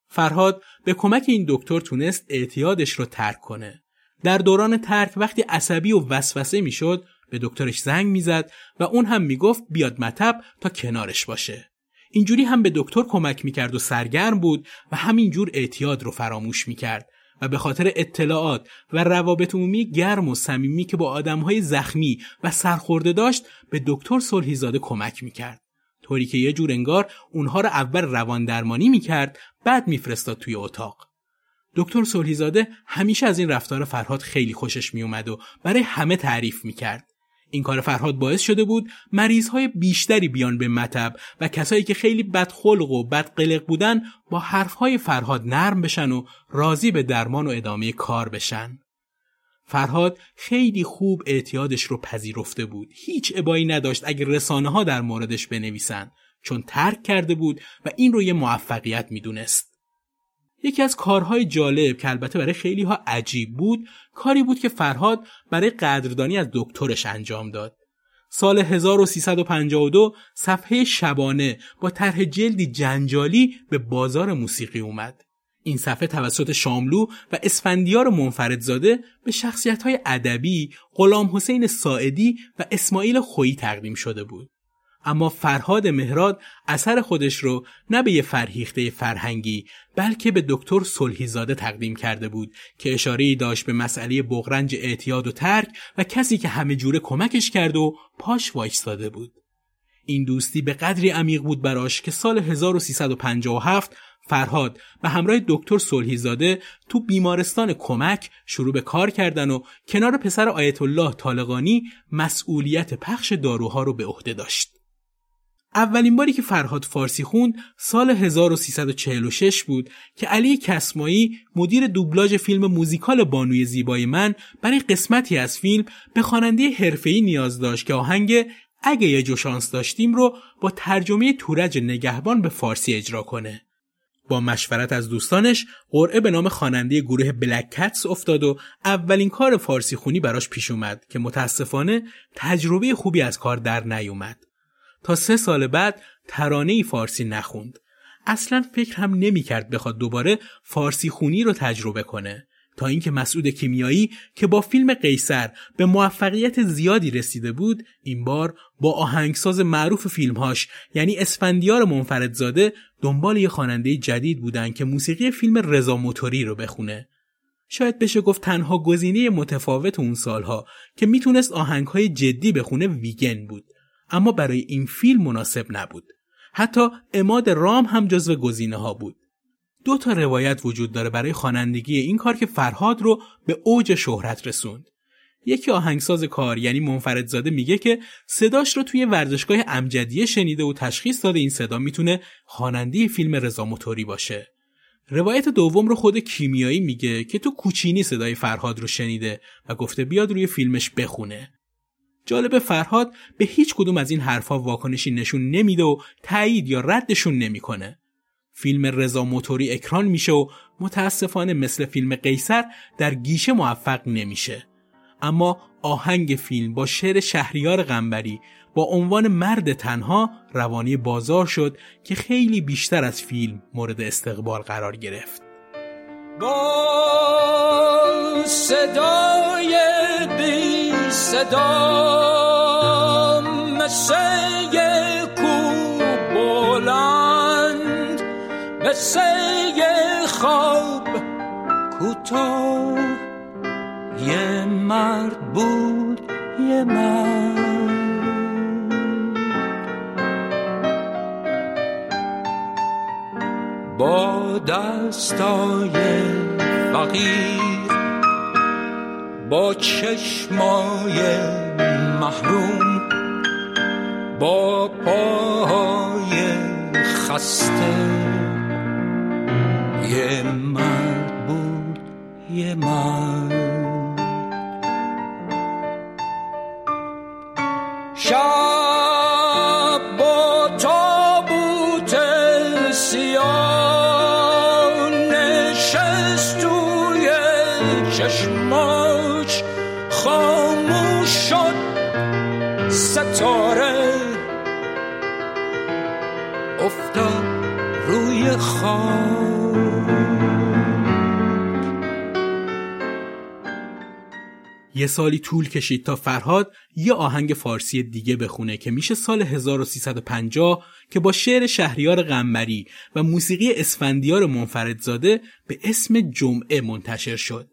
فرهاد به کمک این دکتر تونست اعتیادش رو ترک کنه. در دوران ترک وقتی عصبی و وسوسه می‌شد به دکترش زنگ می‌زد و اون هم می‌گفت بیاد مطب تا کنارش باشه. اینجوری هم به دکتر کمک می‌کرد و سرگرم بود و همینجور اعتیاد رو فراموش می‌کرد و به خاطر اطلاعات و روابط عمومی گرم و صمیمی که با آدمهای زخمی و سرخورده داشت به دکتر صلحیزاده کمک می‌کرد. طوری که یه جور انگار اونها رو اول روان درمانی می‌کرد بعد میفرستاد توی اتاق. دکتر صلحیزاده همیشه از این رفتار فرهاد خیلی خوشش میومد و برای همه تعریف می‌کرد. این کار فرهاد باعث شده بود مریض های بیشتری بیان به مطب و کسایی که خیلی بدخلق و بدقلق بودن با حرفهای فرهاد نرم بشن و راضی به درمان و ادامه کار بشن. فرهاد خیلی خوب اعتیادش رو پذیرفته بود. هیچ ابایی نداشت اگر رسانه ها در موردش بنویسن چون ترک کرده بود و این رو یه موفقیت می‌دونست. یکی از کارهای جالب که البته برای خیلی ها عجیب بود کاری بود که فرهاد برای قدردانی از دکترش انجام داد. سال 1352 صفحه شبانه با طرح جلدی جنجالی به بازار موسیقی اومد. این صفحه توسط شاملو و اسفندیار منفردزاده به شخصیت های ادبی غلام حسین ساعدی و اسماعیل خویی تقدیم شده بود. اما فرهاد مهراد اثر خودش رو نه به یه فرهیخته فرهنگی بلکه به دکتر صلحیزاده تقدیم کرده بود که اشاره داشت به مسئله بغرنج اعتیاد و ترک و کسی که همه جوره کمکش کرد و پاش وایستاده بود. این دوستی به قدری عمیق بود براش که سال 1357 فرهاد و همراه دکتر صلحیزاده تو بیمارستان کمک شروع به کار کردن و کنار پسر آیت الله طالقانی مسئولیت پخش داروها رو به عهده داشت. اولین باری که فرهاد فارسی خوند سال 1346 بود که علی کسمایی مدیر دوبلاژ فیلم موزیکال بانوی زیبای من برای قسمتی از فیلم به خواننده حرفه‌ای نیاز داشت که آهنگ اگه یه جو شانس داشتیم رو با ترجمه تورج نگهبان به فارسی اجرا کنه. با مشورت از دوستانش قرعه به نام خواننده گروه بلک کتس افتاد و اولین کار فارسی خونی براش پیش اومد که متاسفانه تجربه خوبی از کار در نیومد. تا سه سال بعد ترانه ای فارسی نخوند. اصلا فکر هم نمی‌کرد بخواد دوباره فارسی خونی رو تجربه کنه. تا اینکه مسعود کیمیایی که با فیلم قیصر به موفقیت زیادی رسیده بود این بار با آهنگساز معروف فیلمهاش یعنی اسفندیار منفردزاده دنبال یه خواننده جدید بودن که موسیقی فیلم رضا موتوری رو بخونه. شاید بشه گفت تنها گزینه متفاوت اون سالها که می‌تونست آهنگهای جدی بخونه ویگن بود. اما برای این فیلم مناسب نبود. حتی اماد رام هم جزو گزینه ها بود. دو تا روایت وجود داره برای خوانندگی این کار که فرهاد رو به اوج شهرت رسوند. یکی آهنگساز کار یعنی منفردزاده میگه که صداش رو توی ورزشگاه امجدیه شنیده و تشخیص داده این صدا می‌تونه خواننده فیلم رضا موتوری باشه. روایت دوم رو خود کیمیایی میگه که تو کوچینی صدای فرهاد رو شنیده و گفته بیاد روی فیلمش بخونه. جالب فرهاد به هیچ کدوم از این حرفها واکنشی نشون نمیده و تایید یا ردشون نمی‌کنه. فیلم رضا موتوری اکران میشه و متاسفانه مثل فیلم قیصر در گیشه موفق نمیشه. اما آهنگ فیلم با شعر شهریار غنبری با عنوان مرد تنها روانی بازار شد که خیلی بیشتر از فیلم مورد استقبال قرار گرفت با صدای بی صدا مثل کو بلند مثل خواب کوتاه. یه مرد بود یه مرد. با دستای فقیر با چشمای محروم با پاهای خسته. یه مرد بود یه مرد. شب سالی طول کشید تا فرهاد یه آهنگ فارسی دیگه بخونه که میشه سال 1350 که با شعر شهریار غمبری و موسیقی اسفندیار منفردزاده به اسم جمعه منتشر شد.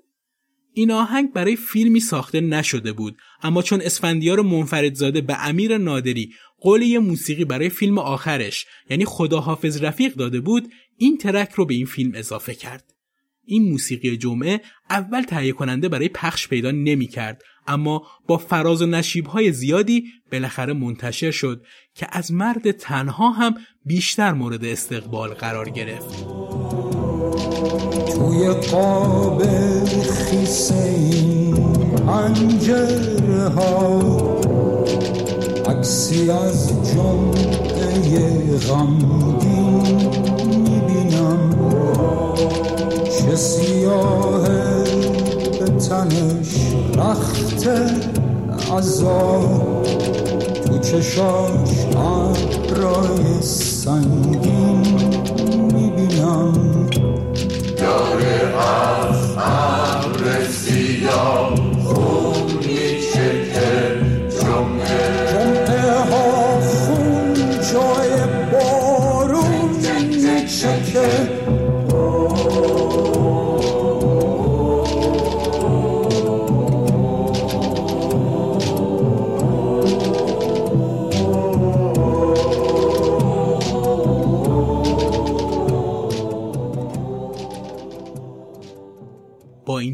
این آهنگ برای فیلمی ساخته نشده بود اما چون اسفندیار منفردزاده به امیر نادری قول یه موسیقی برای فیلم آخرش یعنی خداحافظ رفیق داده بود این ترک رو به این فیلم اضافه کرد. این موسیقی جمعه اول تهیه کننده برای پخش پیدا نمی کرد اما با فراز و نشیب های زیادی بالاخره منتشر شد که از مرد تنها هم بیشتر مورد استقبال قرار گرفت. توی قاب خیسه این ها عکسی از جمعه غمگین می‌بینم. سیاه به تنش رخت عذاب تو چشاش ابرای سنگین می‌بینم. داره از ابر سیاه خون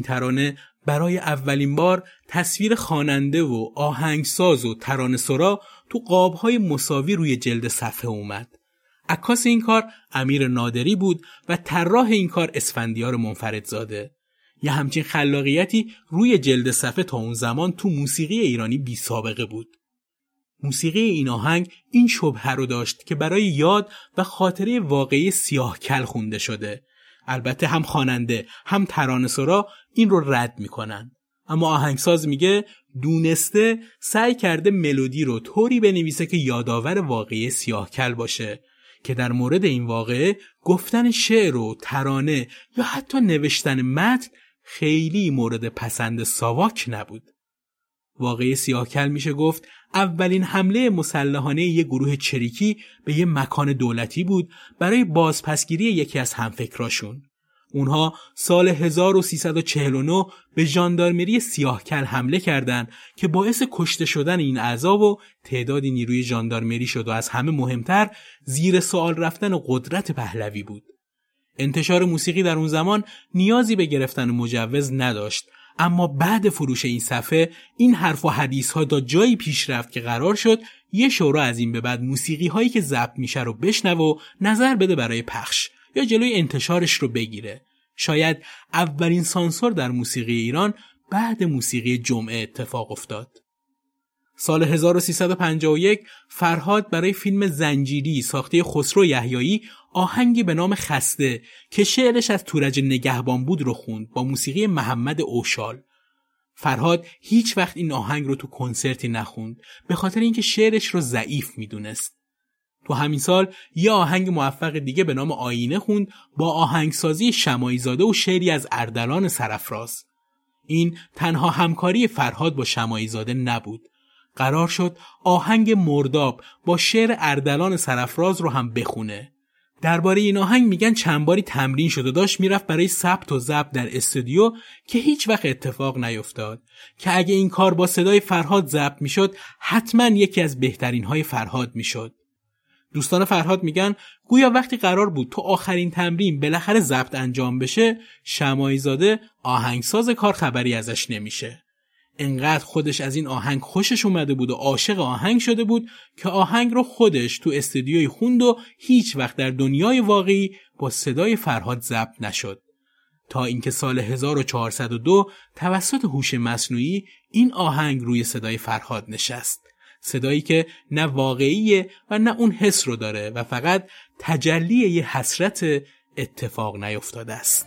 این ترانه برای اولین بار تصویر خواننده و آهنگساز و ترانه سرا تو قابهای مساوی روی جلد صفحه اومد. عکاس این کار امیر نادری بود و طراح این کار اسفندیار منفردزاده. یه همچین خلاقیتی روی جلد صفحه تا اون زمان تو موسیقی ایرانی بی سابقه بود. موسیقی این آهنگ این شبهه رو داشت که برای یاد و خاطره واقعی سیاه کل خونده شده البته هم خواننده هم ترانه سرا این رو رد می‌کنن اما آهنگساز میگه دونسته سعی کرده ملودی رو طوری بنویسه که یادآور واقعی سیاهکل باشه که در مورد این واقعه گفتن شعر و ترانه یا حتی نوشتن متن خیلی مورد پسند ساواک نبود. واقعی سیاهکل میشه گفت اولین حمله مسلحانه یک گروه چریکی به یه مکان دولتی بود برای بازپسگیری یکی از همفکراشون. اونها سال 1349 به ژاندارمری سیاهکل حمله کردند که باعث کشته شدن این اعضا و تعدادی نیروی ژاندارمری شد و از همه مهمتر زیر سوال رفتن قدرت پهلوی بود. انتشار موسیقی در اون زمان نیازی به گرفتن مجوز نداشت اما بعد فروش این صفحه این حرف و حدیث ها تا جایی پیش رفت که قرار شد یه شورا از این به بعد موسیقی هایی که ضبط میشه رو بشنوه و نظر بده برای پخش یا جلوی انتشارش رو بگیره. شاید اولین سانسور در موسیقی ایران بعد موسیقی جمعه اتفاق افتاد. سال 1351 فرهاد برای فیلم زنجیری ساخته خسرو یحیایی آهنگی به نام خسته که شعرش از تورج نگهبان بود رو خوند با موسیقی محمد اوشال فرهاد هیچ وقت این آهنگ رو تو کنسرتی نخوند به خاطر اینکه شعرش رو ضعیف می‌دونست. تو همین سال یه آهنگ موفق دیگه به نام آینه خوند با آهنگسازی شمایزاده و شعری از اردلان سرفراز. این تنها همکاری فرهاد با شمایزاده نبود. قرار شد آهنگ مرداب با شعر اردلان سرفراز رو هم بخونه. درباره این آهنگ میگن چند باری تمرین شد و داشت می‌رفت برای ثبت و ضبط در استودیو که هیچ وقت اتفاق نیفتاد. که اگه این کار با صدای فرهاد ضبط می‌شد حتما یکی از بهترین های فرهاد می‌شد. دوستان فرهاد میگن گویا وقتی قرار بود تو آخرین تمرین بالاخره ضبط انجام بشه شمایزاده آهنگساز کار خبری ازش نمیشه. انقدر خودش از این آهنگ خوشش اومده بود و عاشق آهنگ شده بود که آهنگ رو خودش تو استودیوی خوند و هیچ وقت در دنیای واقعی با صدای فرهاد ضبط نشد. تا اینکه سال 1402 توسط هوش مصنوعی این آهنگ روی صدای فرهاد نشست. صدایی که نه واقعیه و نه اون حس رو داره و فقط تجلی یه حسرت اتفاق نیفتاده است.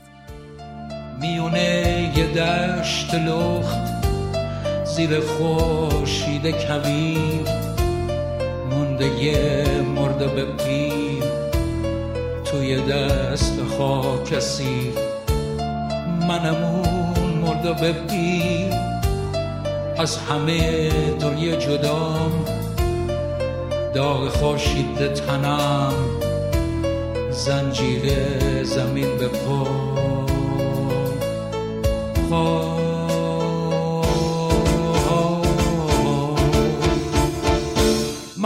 میونه یه دشت لخت زیر خوشید کویر مونده یه مرده به پیر. توی دست خاک منمون مرده به پیر. از همه دنیا جدام داغ خوشید تنم زنجیر زمین به پا.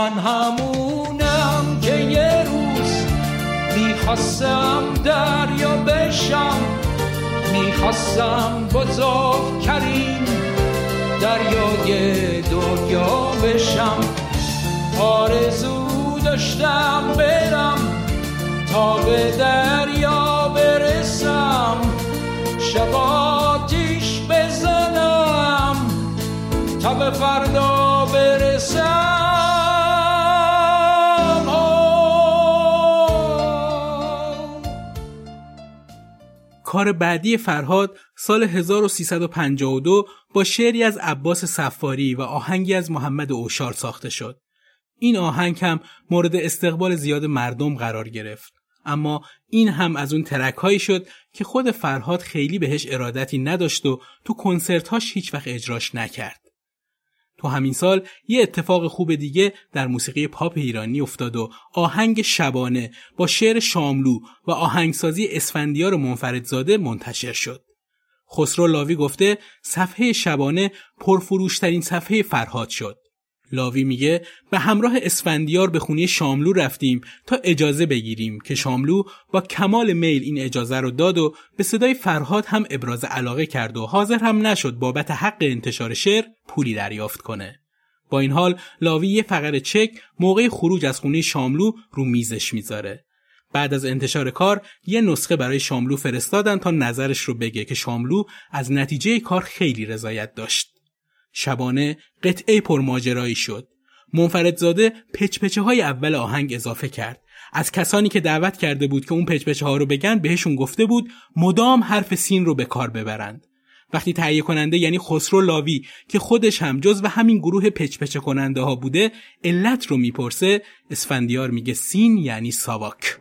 من همونم که یه روز می‌خواستم دریا بشم می‌خواستم بزرگترین دریای دنیا بشم. آرزو داشتم برم تا به دریا برسم شباتیش بزنم تا به فردا برسم. کار بعدی فرهاد سال 1352 با شعری از عباس سفاری و آهنگی از محمد اوشار ساخته شد. این آهنگ هم مورد استقبال زیاد مردم قرار گرفت. اما این هم از اون ترک هایی شد که خود فرهاد خیلی بهش ارادتی نداشت و تو کنسرت هاش هیچ وقت اجراش نکرد. تو همین سال یه اتفاق خوب دیگه در موسیقی پاپ ایرانی افتاد و آهنگ شبانه با شعر شاملو و آهنگسازی اسفندیار منفردزاده منتشر شد. خسرو لاوی گفته صفحه شبانه پرفروشترین صفحه فرهاد شد. لاوی میگه به همراه اسفندیار به خونه شاملو رفتیم تا اجازه بگیریم که شاملو با کمال میل این اجازه رو داد و به صدای فرهاد هم ابراز علاقه کرد و حاضر هم نشد بابت حق انتشار شعر پولی دریافت کنه. با این حال لاوی یه فقر چک موقع خروج از خونه شاملو رو میزش می‌ذاره. بعد از انتشار کار یه نسخه برای شاملو فرستادن تا نظرش رو بگه که شاملو از نتیجه کار خیلی رضایت داشت. شبانه قطعه پرماجرایی شد. منفردزاده پچپچه های اول آهنگ اضافه کرد. از کسانی که دعوت کرده بود که اون پچپچه ها رو بگن بهشون گفته بود مدام حرف سین رو به کار ببرند. وقتی تهیه کننده یعنی خسرو لاوی که خودش هم جز و همین گروه پچپچه کننده ها بوده علت رو می‌پرسه اسفندیار میگه سین یعنی ساواک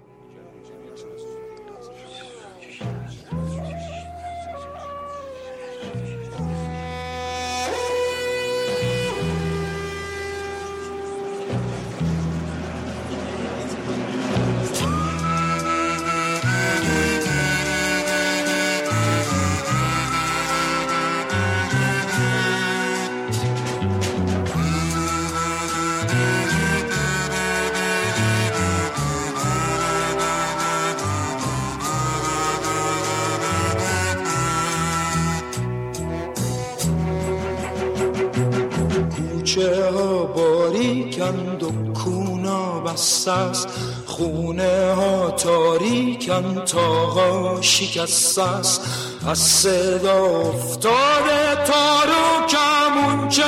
باریکند و کونا بسته است. خونه ها تاریکن تاقا شکسته است. از صدا افتاده تارو کمونچه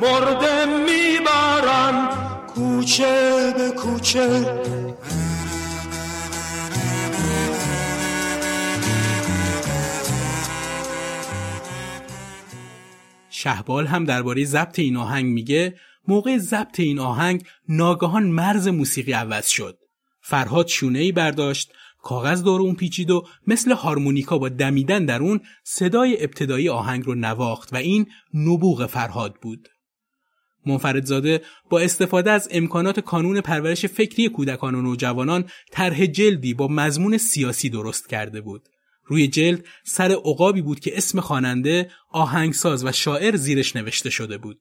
مرده می‌برن. کوچه به کوچه. شهبال هم درباره ضبط این آهنگ میگه موقع ضبط این آهنگ ناگهان مرز موسیقی عوض شد. فرهاد شونه ای برداشت کاغذ دور اون پیچید و مثل هارمونیکا با دمیدن در اون صدای ابتدایی آهنگ رو نواخت و این نبوغ فرهاد بود. منفردزاده با استفاده از امکانات کانون پرورش فکری کودکان و نوجوانان طرح جلدی با مضمون سیاسی درست کرده بود. روی جلد سر عقابی بود که اسم خواننده، آهنگساز و شاعر زیرش نوشته شده بود.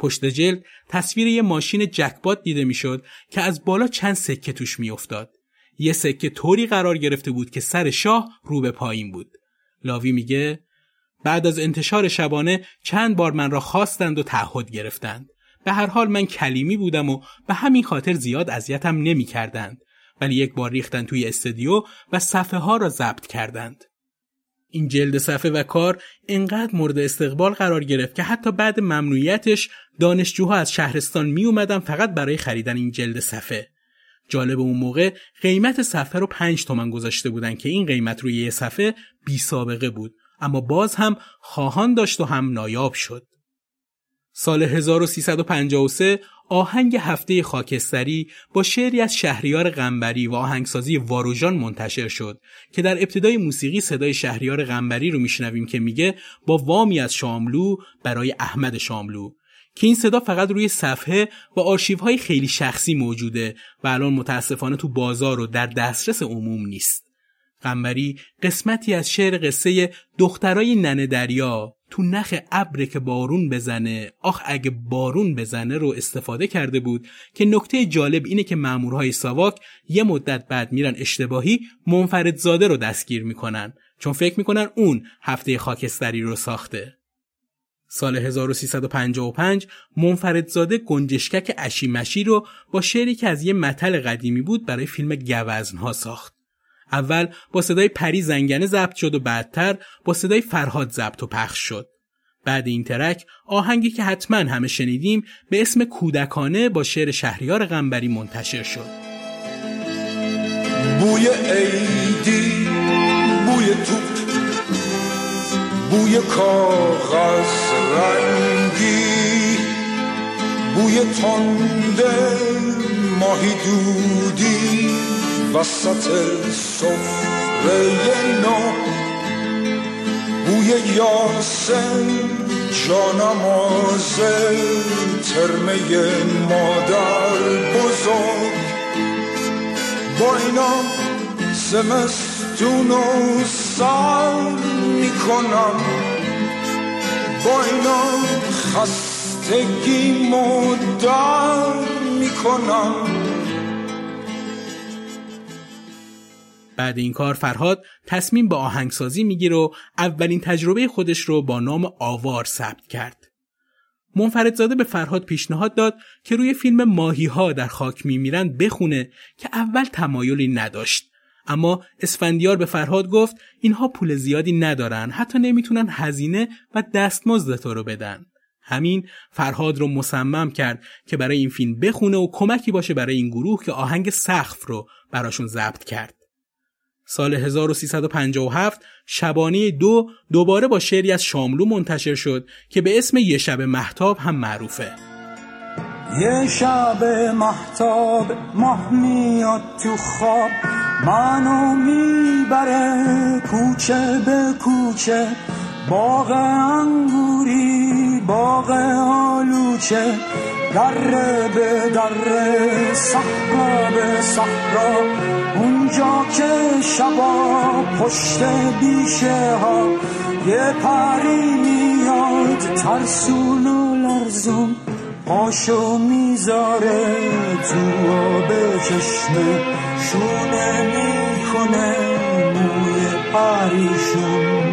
پشت جلد تصویر یه ماشین جکبات دیده می‌شد که از بالا چند سکه توش میافتاد. یه سکه طوری قرار گرفته بود که سر شاه رو به پایین بود. لاوی میگه بعد از انتشار شبانه چند بار من را خواستند و تعهد گرفتند. به هر حال من کلیمی بودم و به همین خاطر زیاد اذیتم نمی کردند. ولی یک بار ریختن توی استودیو و صفحه ها را ضبط کردند. این جلد صفحه و کار انقدر مورد استقبال قرار گرفت که حتی بعد ممنوعیتش دانشجوها از شهرستان می اومدن فقط برای خریدن این جلد صفحه. جالب اون موقع قیمت صفحه رو پنج تومن گذاشته بودن که این قیمت روی یه صفحه بی سابقه بود اما باز هم خواهان داشت و هم نایاب شد. سال 1353 آهنگ هفته خاکستری با شعری از شهریار غنبری و آهنگسازی واروژان منتشر شد که در ابتدای موسیقی صدای شهریار غنبری رو میشنویم که میگه با وامی از شاملو برای احمد شاملو که این صدا فقط روی صفحه و آرشیوهای خیلی شخصی موجوده و الان متاسفانه تو بازار و در دسترس عموم نیست. قنبری قسمتی از شعر قصه دخترای ننه دریا تو نخ ابر که بارون بزنه آخ اگه بارون بزنه رو استفاده کرده بود که نکته جالب اینه که مامورهای ساواک یه مدت بعد میرن اشتباهی منفردزاده رو دستگیر می‌کنن چون فکر می‌کنن اون هفته خاکستری رو ساخته سال 1355 منفردزاده گنجشکک اشیمشی رو با شعری که از یه متل قدیمی بود برای فیلم گوزنها ساخت. اول با صدای پری زنگنه ضبط شد و بعدتر با صدای فرهاد ضبط و پخش شد. بعد این ترک آهنگی که حتما همه شنیدیم به اسم کودکانه با شعر شهریار غنبری منتشر شد. بوی عیدی بوی توپ بوی کاغذ رنگی بوی تنده ماهی دودی وسط سفره نو. بوی یاسن جانماز ترمه مادر بزرگ. با اینا زمستون و سر می‌کنم. با اینا خستگی مدر می‌کنم. بعد این کار فرهاد تصمیم به آهنگسازی می‌گیره و اولین تجربه خودش رو با نام آوار ثبت کرد. منفردزاده به فرهاد پیشنهاد داد که روی فیلم ماهی ها در خاک میمیرند بخونه که اول تمایلی نداشت. اما اسفندیار به فرهاد گفت اینها پول زیادی ندارن حتی نمی‌تونن هزینه و دستمزد تو رو بدن. همین فرهاد رو مصمم کرد که برای این فیلم بخونه و کمکی باشه برای این گروه که آهنگ سقف رو براشون ضبط کرد. سال 1357 شبانه دو دوباره با شعری از شاملو منتشر شد که به اسم یه شب محتاب هم معروفه. یه شب محتاب ماه میاد تو خواب منو می‌بره کوچه به کوچه باغ انگوری باغ آلوچه. دره به دره صحرا به صحرا اونجا که شبا پشت بیشه ها یه پری میاد ترسون و لرزون پاشو می‌ذاره تو آب چشمه شونه می‌کنه موی پریشون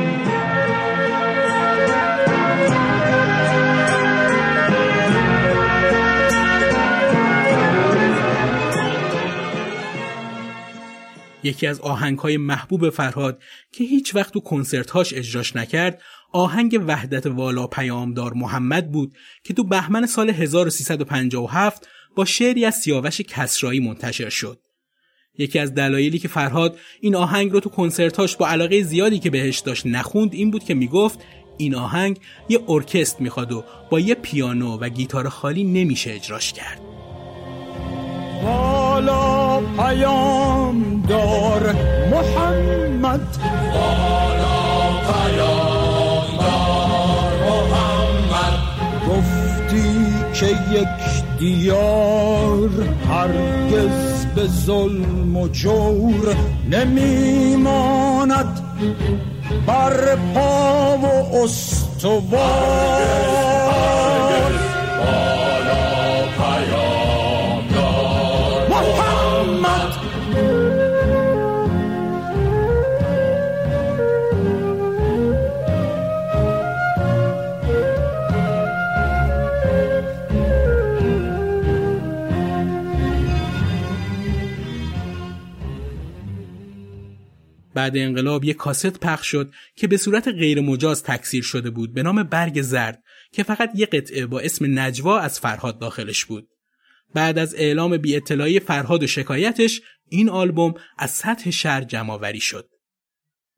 یکی از آهنگهای محبوب فرهاد که هیچ وقت تو کنسرتهاش اجراش نکرد آهنگ وحدت والا پیامدار محمد بود که تو بهمن سال 1357 با شعری از سیاوش کسرایی منتشر شد. یکی از دلایلی که فرهاد این آهنگ رو تو کنسرتاش با علاقه زیادی که بهش داشت نخوند این بود که می‌گفت این آهنگ یه ارکست می‌خواد و با یه پیانو و گیتار خالی نمیشه اجراش کرد والا پیام دار محمد والا پیام دار محمد. گفتی که یک دیار هرگز به ظلم و جور نمیماند. بر پا و استوار. بعد انقلاب یک کاست پخش شد که به صورت غیر مجاز تکثیر شده بود به نام برگ زرد که فقط یک قطعه با اسم نجوا از فرهاد داخلش بود. بعد از اعلام بی اطلاعی فرهاد و شکایتش این آلبوم از سطح شهر جمعآوری شد.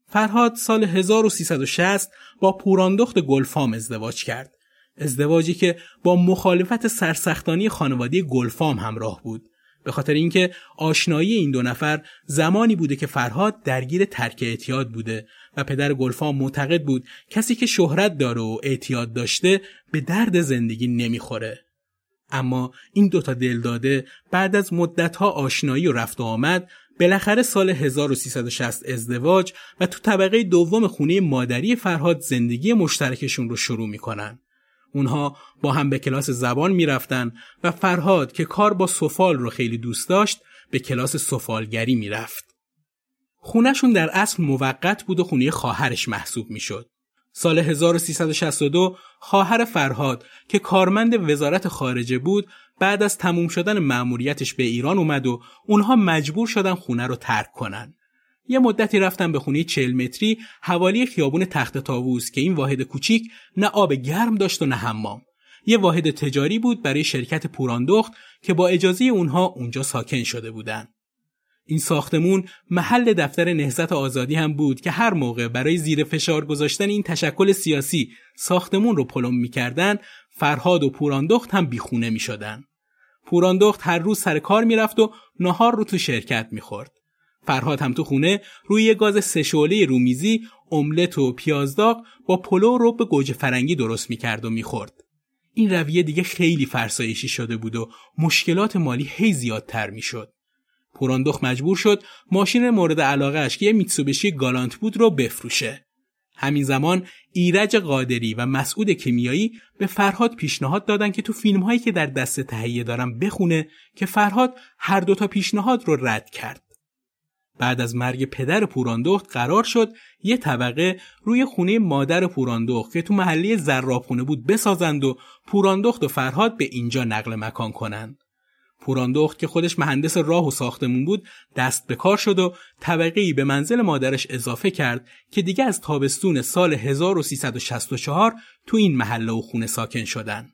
فرهاد سال 1360 با پوراندخت گلفام ازدواج کرد. ازدواجی که با مخالفت سرسختانی خانواده گلفام همراه بود. به خاطر اینکه آشنایی این دو نفر زمانی بوده که فرهاد درگیر ترک اعتیاد بوده و پدر گلفام معتقد بود کسی که شهرت داره و اعتیاد داشته به درد زندگی نمی‌خوره اما این دوتا دلداده بعد از مدتها آشنایی و رفت و آمد بالاخره سال 1360 ازدواج و تو طبقه دوم خونه مادری فرهاد زندگی مشترکشون رو شروع می‌کنن. اونها با هم به کلاس زبان می‌رفتن و فرهاد که کار با سفال رو خیلی دوست داشت به کلاس سفالگری می‌رفت. خونهشون در اصل موقت بود و خونه خواهرش محسوب می‌شد. سال 1362 خواهر فرهاد که کارمند وزارت خارجه بود بعد از تموم شدن مأموریتش به ایران اومد و اونها مجبور شدن خونه رو ترک کنن. یه مدتی رفتم به خونه 40 متری حوالی خیابون تخت تاووس که این واحد کوچیک نه آب گرم داشت و نه حمام. یه واحد تجاری بود برای شرکت پوراندخت که با اجازه اونها اونجا ساکن شده بودن. این ساختمون محل دفتر نهزت آزادی هم بود که هر موقع برای زیر فشار گذاشتن این تشکل سیاسی ساختمون رو پلم می‌کردن فرهاد و پوراندخت هم بیخونه می‌شدن. پوراندخت هر روز سر کار می‌رفت و نهار رو تو شرکت می‌خورد. فرهاد هم تو خونه روی یه گاز سشوله رومیزی املت و پیازداغ با پلو رو به گوجه فرنگی درست می‌کرد و می‌خورد. این رویه دیگه خیلی فرسایشی شده بود و مشکلات مالی هی زیادتر می‌شد. پوراندخ مجبور شد ماشین مورد علاقه که یه میتسوبشی گالانت بود رو بفروشه. همین زمان ایرج قادری و مسعود کیمیایی به فرهاد پیشنهاد دادن که تو فیلم هایی که در دست تهیه دارم بخونه که فرهاد هر دوتا پیشنهاد رو رد کرد. بعد از مرگ پدر پوراندخت قرار شد یه طبقه روی خونه مادر پوراندخت که تو محله زرابخونه بود بسازند و پوراندخت و فرهاد به اینجا نقل مکان کنند. پوراندخت که خودش مهندس راه و ساختمون بود دست به کار شد و طبقه به منزل مادرش اضافه کرد که دیگه از تابستون سال 1364 تو این محله و خونه ساکن شدن.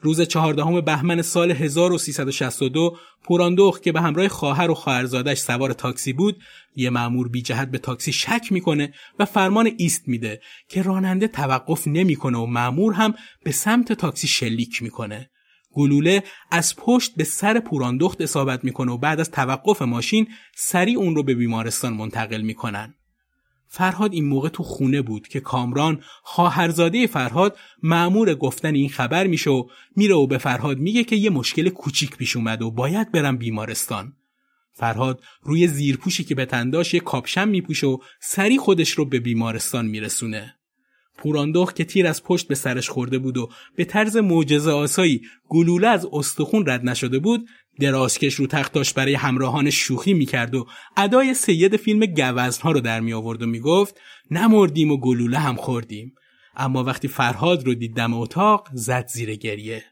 روز چهاردهم بهمن سال 1362 پوراندخت که به همراه خواهر و خواهرزادش سوار تاکسی بود یه مأمور بی جهت به تاکسی شک می‌کنه و فرمان ایست میده که راننده توقف نمی‌کنه و مأمور هم به سمت تاکسی شلیک می‌کنه گلوله از پشت به سر پوراندخت اصابت می‌کنه و بعد از توقف ماشین سریع اون رو به بیمارستان منتقل می‌کنن. فرهاد این موقع تو خونه بود که کامران خواهرزاده فرهاد معمور گفتن این خبر میشه و میره و به فرهاد میگه که یه مشکل کوچیک پیش اومد و باید برم بیمارستان. فرهاد روی زیرپوشی که به تنداش یه کاپشن میپوشه و سری خودش رو به بیمارستان میرسونه. پوراندخ که تیر از پشت به سرش خورده بود و به طرز معجزه آسایی گلوله از استخون رد نشده بود درازکش رو تختاش برای همراهان شوخی می‌کرد و ادای سید فیلم گوزنها رو در می آورد و می‌گفت نمردیم و گلوله هم خوردیم. اما وقتی فرهاد رو دید دم اتاق زد زیر گریه.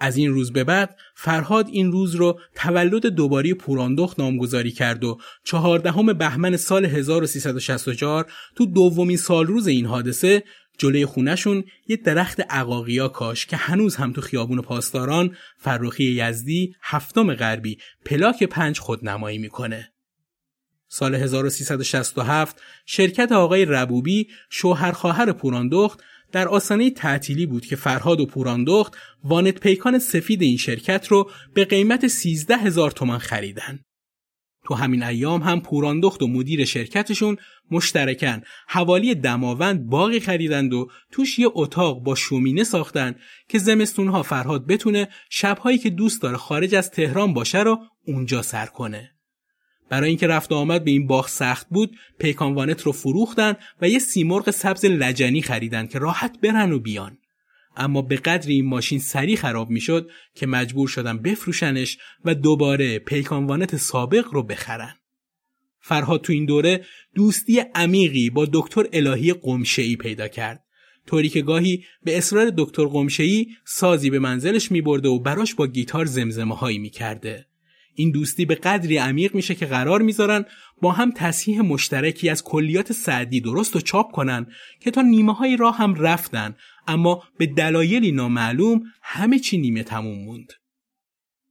از این روز به بعد فرهاد این روز رو تولد دوباری پوراندخت نامگذاری کرد و چهاردهم بهمن سال 1364 تو دومین سال روز این حادثه جلوی خونشون یه درخت عقاقیا کاش که هنوز هم تو خیابون پاسداران فرخی یزدی هفتم غربی پلاک پنج خودنمایی می‌کنه. سال 1367 شرکت آقای ربوبی شوهر خواهر پوراندخت در آسانه تعطیلی بود که فرهاد و پوراندخت وانت پیکان سفید این شرکت رو به قیمت 13 هزار تومان خریدن. تو همین ایام هم پوراندخت و مدیر شرکتشون مشترکن حوالی دماوند باقی خریدند و توش یه اتاق با شومینه ساختن که زمستونها فرهاد بتونه شبهایی که دوست داره خارج از تهران باشه رو اونجا سر کنه. برای اینکه رفت و آمد به این باغ سخت بود پیکانوانت رو فروختن و یه سیمرغ سبز لجنی خریدن که راحت برن و بیان. اما به قدر این ماشین سریع خراب می‌شد که مجبور شدن بفروشنش و دوباره پیکانوانت سابق رو بخرن. فرهاد تو این دوره دوستی عمیقی با دکتر الهی قمشه‌ای پیدا کرد. طوری که گاهی به اصرار دکتر قمشه‌ای سازی به منزلش میبرده و براش با گیتار زمزمه هایی می‌کرده. این دوستی به قدری عمیق میشه که قرار می‌ذارن با هم تصحیح مشترکی از کلیات سعدی درست و چاپ کنن که تا نیمه های راه هم رفتن اما به دلایلی نامعلوم همه چی نیمه تموم موند.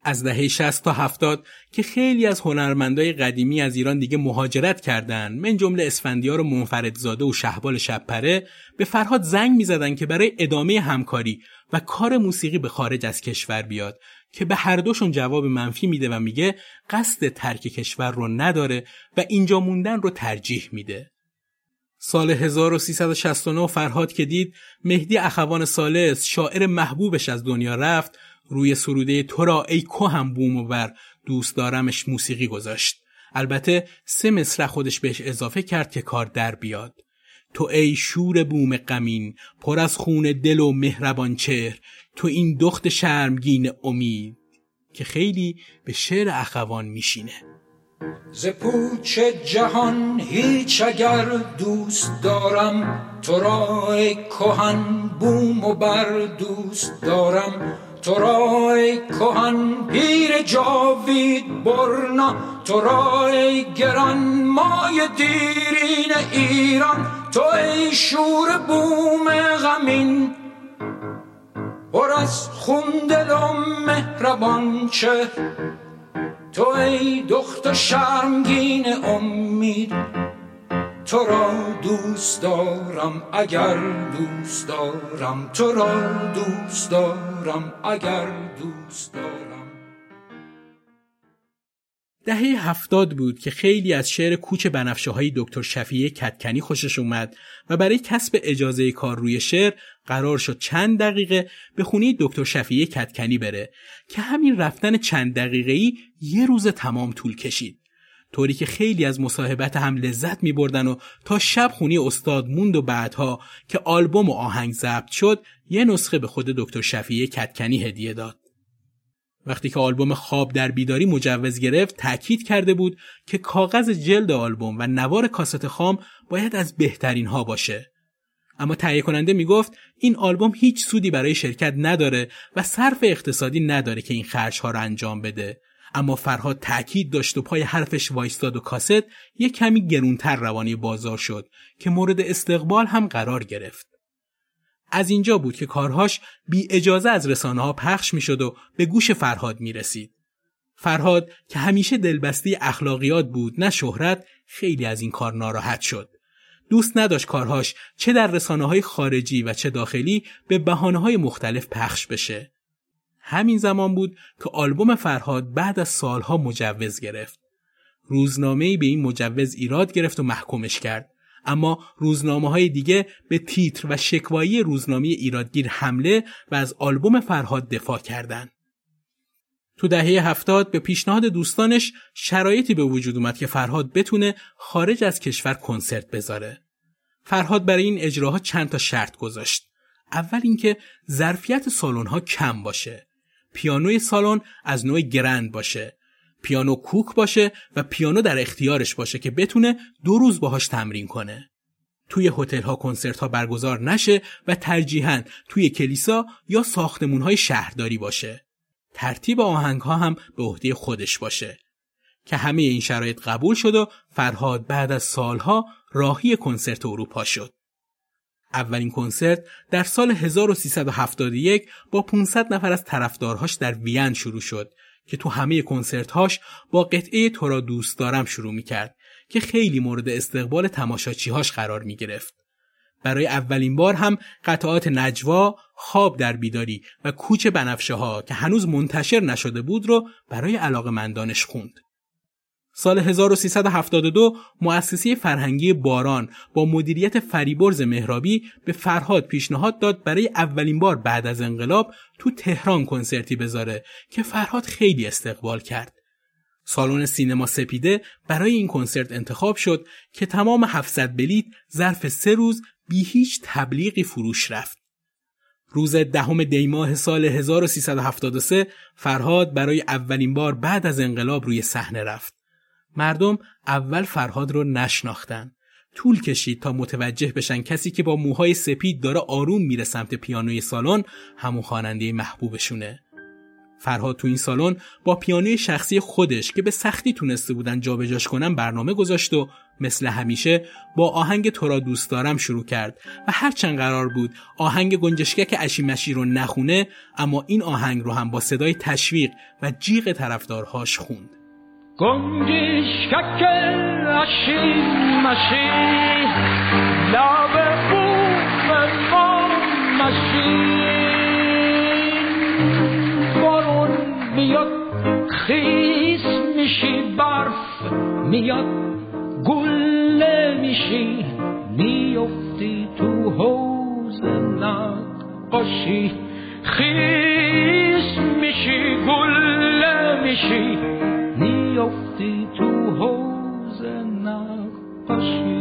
از دهه 60 تا 70 که خیلی از هنرمندای قدیمی از ایران دیگه مهاجرت کردند من جمله اسفندیار و منفردزاده و شهبال شبپره به فرهاد زنگ می‌زدن که برای ادامه همکاری و کار موسیقی به خارج از کشور بیاد که به هر دوشون جواب منفی میده و میگه قصد ترک کشور رو نداره و اینجا موندن رو ترجیح میده. سال 1369 فرهاد که دید مهدی اخوان سالس شاعر محبوبش از دنیا رفت روی سروده تو را ای هم بوم و بر دوست دارمش موسیقی گذاشت. البته سه مصرع خودش بهش اضافه کرد که کار در بیاد. تو ای شور بوم قمین پر از خون دل و مهربان چهر تو این دخت شرمگین امید که خیلی به شعر اخوان میشینه. ز پوچ جهان هیچ اگر دوست دارم تو را کهن بوم و بر دوست دارم. تو را کهن پیر جاوید برنا تو را گران مای دیرین ایران. تو ای شور بوم غمین پر از خون و مهربان چه تو ای دخت شرمگین امید تو را دوست دارم اگر دوست دارم تو را دوست دارم اگر دوست دارم دهه هفتاد بود که خیلی از شعر کوچ بنفشه های دکتر شفیه کتکنی خوشش اومد و برای کسب اجازه کار روی شعر قرار شد چند دقیقه به خونه دکتر شفیه کتکنی بره که همین رفتن چند دقیقه ای یه روز تمام طول کشید. طوری که خیلی از مصاحبت هم لذت می بردن و تا شب خونی استاد موند و بعدها که آلبوم و آهنگ ضبط شد یه نسخه به خود دکتر شفیه کتکنی هدیه داد. وقتی که آلبوم خواب در بیداری مجوز گرفت تاکید کرده بود که کاغذ جلد آلبوم و نوار کاست خام باید از بهترین ها باشه اما تهیه کننده می‌گفت این آلبوم هیچ سودی برای شرکت نداره و صرف اقتصادی نداره که این خرج ها رو انجام بده اما فرهاد تاکید داشت و پای حرفش وایستاد و کاست یک کمی گرونتر روانی بازار شد که مورد استقبال هم قرار گرفت از اینجا بود که کارهاش بی اجازه از رسانه ها پخش می شد و به گوش فرهاد می رسید. فرهاد که همیشه دلبسته اخلاقیات بود نه شهرت خیلی از این کار ناراحت شد. دوست نداشت کارهاش چه در رسانه های خارجی و چه داخلی به بحانه های مختلف پخش بشه. همین زمان بود که آلبوم فرهاد بعد از سالها مجوز گرفت. روزنامه‌ای به این مجوز ایراد گرفت و محکومش کرد. اما روزنامه های دیگه به تیتر و شکوایی روزنامه ایرادگیر حمله و از آلبوم فرهاد دفاع کردند. تو دهه هفتاد به پیشنهاد دوستانش شرایطی به وجود اومد که فرهاد بتونه خارج از کشور کنسرت بذاره. فرهاد برای این اجراها چند تا شرط گذاشت. اول اینکه ظرفیت سالن ها کم باشه. پیانوی سالن از نوع گرند باشه. پیانو کوک باشه و پیانو در اختیارش باشه که بتونه دو روز باهاش تمرین کنه. توی هتل ها کنسرت ها برگزار نشه و ترجیحاً توی کلیسا یا ساختمون های شهرداری باشه. ترتیب آهنگ ها هم به عهده خودش باشه. که همه این شرایط قبول شد و فرهاد بعد از سالها راهی کنسرت اروپا شد. اولین کنسرت در سال 1371 با 500 نفر از طرفدارهاش در وین شروع شد که تو همه کنسرت هاش با قطعه تو را دوست دارم شروع می کرد که خیلی مورد استقبال تماشاچیهاش قرار می گرفت. برای اولین بار هم قطعات نجوا، خواب در بیداری و کوچ بنفشه ها که هنوز منتشر نشده بود رو برای علاقه مندانش خوند. سال 1372 مؤسسه فرهنگی باران با مدیریت فریبرز مهرابی به فرهاد پیشنهاد داد برای اولین بار بعد از انقلاب تو تهران کنسرتی بذاره که فرهاد خیلی استقبال کرد. سالن سینما سپیده برای این کنسرت انتخاب شد که تمام 700 بلیت ظرف سه روز بی هیچ تبلیغی فروش رفت. روز دهم دیماه سال 1373 فرهاد برای اولین بار بعد از انقلاب روی صحنه رفت. مردم اول فرهاد رو نشناختن. طول کشید تا متوجه بشن کسی که با موهای سپید داره آروم میره سمت پیانوی سالن همون خواننده محبوبشونه. فرهاد تو این سالن با پیانوی شخصی خودش که به سختی تونسته بودن جابجاش کنن برنامه گذاشت و مثل همیشه با آهنگ تو را دوست دارم شروع کرد و هرچند قرار بود آهنگ گنجشکک اشیمشی رو نخونه اما این آهنگ رو هم با صدای تشویق و جیغ طرفدارهاش خوند. گنجشکک اشیمشی لب ما مشی میاد خیس میشی برف میاد گله میشی میفتی تو حوز نقاشی خیس میشی گله میشی میفتی تو حوز نقاشی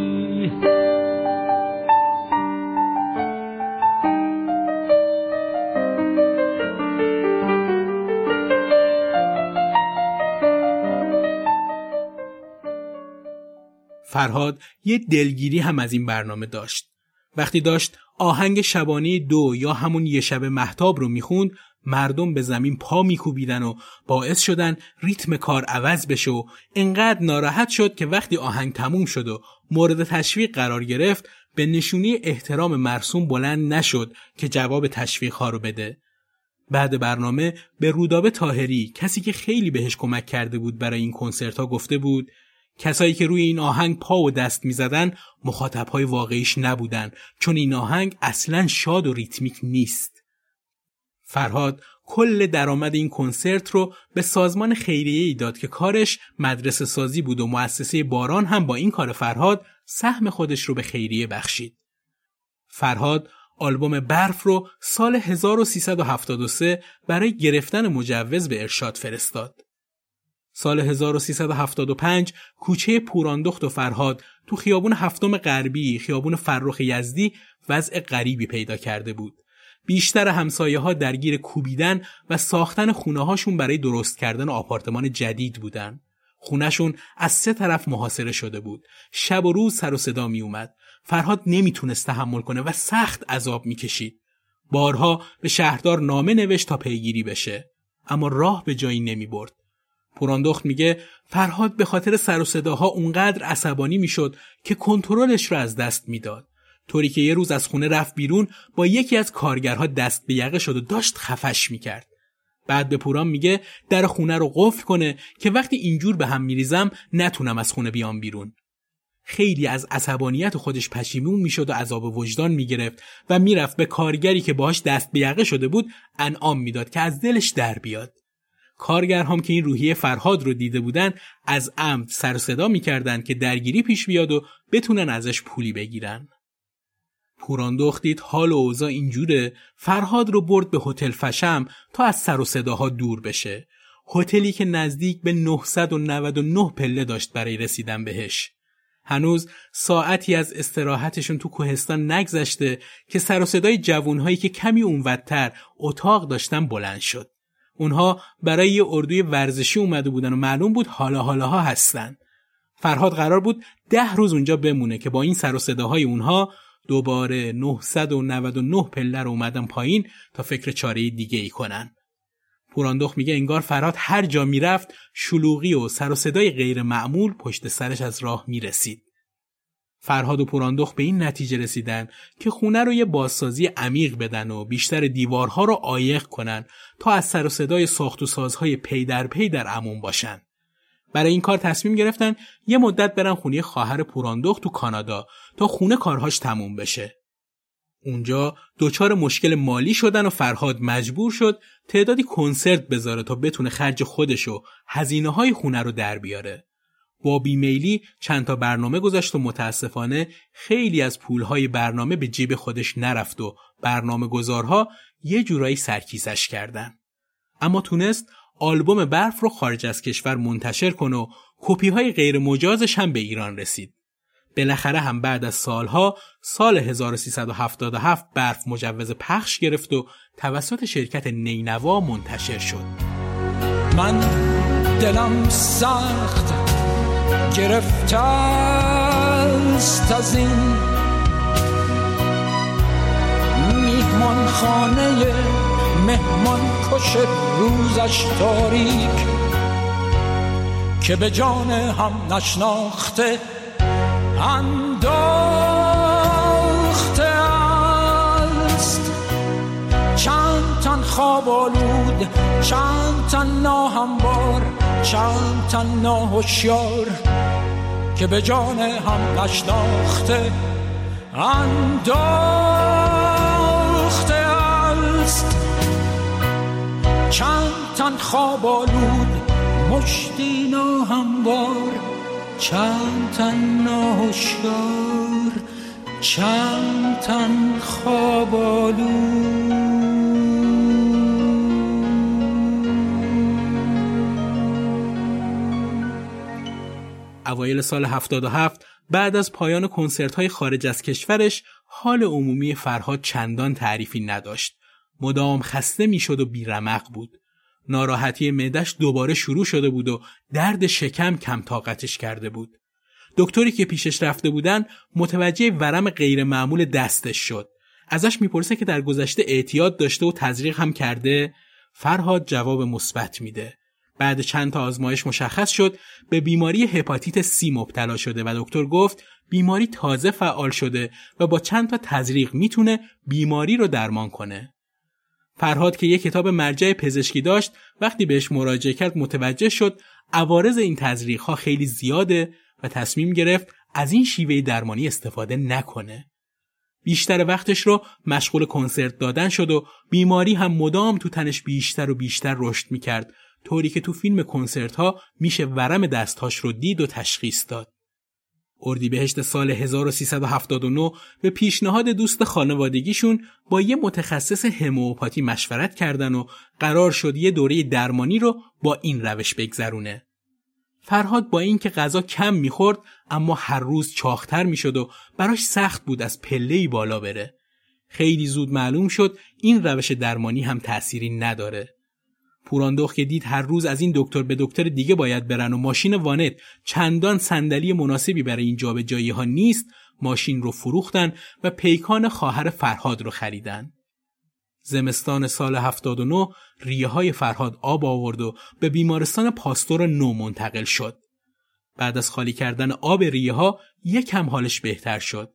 فرهاد یه دلگیری هم از این برنامه داشت. وقتی داشت آهنگ شبانه دو یا همون یه شب محتاب رو می‌خوند مردم به زمین پا میکوبیدن و باعث شدن ریتم کار عوض بشه و انقدر ناراحت شد که وقتی آهنگ تموم شد و مورد تشویق قرار گرفت به نشونی احترام مرسوم بلند نشد که جواب تشویق ها رو بده. بعد برنامه به رودابه تاهری کسی که خیلی بهش کمک کرده بود برای این کنسرت ها گفته بود کسایی که روی این آهنگ پا و دست می‌زدن مخاطبهای واقعیش نبودن چون این آهنگ اصلا شاد و ریتمیک نیست. فرهاد کل درآمد این کنسرت رو به سازمان خیریه ای داد که کارش مدرسه سازی بود و مؤسسه باران هم با این کار فرهاد سهم خودش رو به خیریه بخشید. فرهاد آلبوم برف رو سال 1373 برای گرفتن مجوز به ارشاد فرستاد. سال 1375 کوچه پوراندخت و فرهاد تو خیابون هفتم غربی خیابون فرخ یزدی وضع غریبی پیدا کرده بود. بیشتر همسایه ها درگیر کوبیدن و ساختن خونه هاشون برای درست کردن آپارتمان جدید بودن. خونهشون از سه طرف محاصره شده بود. شب و روز سر و صدا می اومد. فرهاد نمی‌تونست تحمل کنه و سخت عذاب می‌کشید. بارها به شهردار نامه نوشت تا پیگیری بشه. اما راه به جایی نمی برد. پوراندخت میگه فرهاد به خاطر سر و صداها اونقدر عصبانی می‌شد که کنترلش رو از دست می‌داد طوری که یه روز از خونه رفت بیرون با یکی از کارگرها دست به یقه شد و داشت خفش می‌کرد. بعد به پوران میگه در خونه رو قفل کنه که وقتی اینجور به هم میریزم نتونم از خونه بیام بیرون. خیلی از عصبانیت خودش پشیمون می‌شد و عذاب وجدان می‌گرفت و می‌رفت به کارگری که باهاش دست به یقه شده بود انعام می‌داد که از دلش در بیاد. کارگر هم که این روحیه فرهاد رو دیده بودن از عمد سر صدا می‌کردن که درگیری پیش بیاد و بتونن ازش پولی بگیرن. پوراندخت دید حال و اوضاع اینجوره فرهاد رو برد به هتل فشم تا از سر و صداها دور بشه. هتلی که نزدیک به 999 پله داشت برای رسیدن بهش. هنوز ساعتی از استراحتشون تو کوهستان نگذشته که سر و صدای جوونهایی که کمی اونودتر اتاق داشتن بلند شد. اونها برای یه اردوی ورزشی اومده بودن و معلوم بود حالا حالاها هستن. فرهاد قرار بود ده روز اونجا بمونه که با این سر و صداهای اونها دوباره 999 پله رو اومدن پایین تا فکر چاره دیگه ای کنن. پوراندخ میگه انگار فرهاد هر جا می‌رفت شلوغی و سر و صدای غیر معمول پشت سرش از راه می‌رسید. فرهاد و پوراندخ به این نتیجه رسیدن که خونه رو یه بازسازی عمیق بدن و بیشتر دیوارها رو عایق کنن تا از سر و صدای ساخت و سازهای پی در پی در امون باشن. برای این کار تصمیم گرفتن یه مدت برن خونه خواهر پوراندخت تو کانادا تا خونه کارهاش تموم بشه. اونجا دچار مشکل مالی شدن و فرهاد مجبور شد تعدادی کنسرت بذاره تا بتونه خرج خودش و هزینه های خونه رو در بیاره. با بیمیلی چند تا برنامه گذاشت و متاسفانه خیلی از پولهای برنامه به جیب خودش نرفت و برنامه گذارها یه جورایی سرکیسش کردن. اما تونست آلبوم برف رو خارج از کشور منتشر کنه و کپی های غیر مجازش هم به ایران رسید. بالاخره هم بعد از سالها سال 1377 برف مجوز پخش گرفت و توسط شرکت نینوا منتشر شد. من دلم سخت گرفته است از این میهمان خانه مهمان کش روزش تاریک که به جان هم نشناخته انداخته است. چند تن خواب آلود چند تن ناهمبار چند تن ناهوشیار که به جان هم نشناخته انداخته چند تن خواب آلود مشتی ناهموار چند تن ناهوشیار چند تن خواب اوایل سال 77 بعد از پایان کنسرت های خارج از کشورش حال عمومی فرهاد چندان تعریفی نداشت. مدام خسته می‌شد و بیرمق بود. ناراحتی معدش دوباره شروع شده بود و درد شکم کم طاقتش کرده بود. دکتری که پیشش رفته بودن متوجه ورم غیر معمول دستش شد. ازش می‌پرسه که در گذشته اعتیاد داشته و تزریق هم کرده فرهاد جواب مثبت میده. بعد چند تا آزمایش مشخص شد به بیماری هپاتیت سی مبتلا شده و دکتر گفت بیماری تازه فعال شده و با چند تا تزریق می‌تونه بیماری رو درمان کنه. فرهاد که یک کتاب مرجع پزشکی داشت وقتی بهش مراجعه کرد متوجه شد عوارض این تزریق ها خیلی زیاده و تصمیم گرفت از این شیوه درمانی استفاده نکنه. بیشتر وقتش رو مشغول کنسرت دادن شد و بیماری هم مدام تو تنش بیشتر و بیشتر رشد می‌کرد طوری که تو فیلم کنسرت ها میشه ورم دستهاش رو دید و تشخیص داد. اردیبهشت سال 1379 به پیشنهاد دوست خانوادگیشون با یه متخصص هموپاتی مشورت کردن و قرار شد یه دوره درمانی رو با این روش بگذرونه. فرهاد با اینکه غذا کم می‌خورد اما هر روز چاختر می‌شد و براش سخت بود از پله بالا بره. خیلی زود معلوم شد این روش درمانی هم تأثیری نداره. پوراندخت که دید هر روز از این دکتر به دکتر دیگه باید برن و ماشین وانت چندان صندلی مناسبی برای این جابجایی ها نیست ماشین رو فروختن و پیکان خواهر فرهاد رو خریدن. زمستان سال 79 ریه های فرهاد آب آورد و به بیمارستان پاستور نو منتقل شد. بعد از خالی کردن آب ریه ها یکم حالش بهتر شد.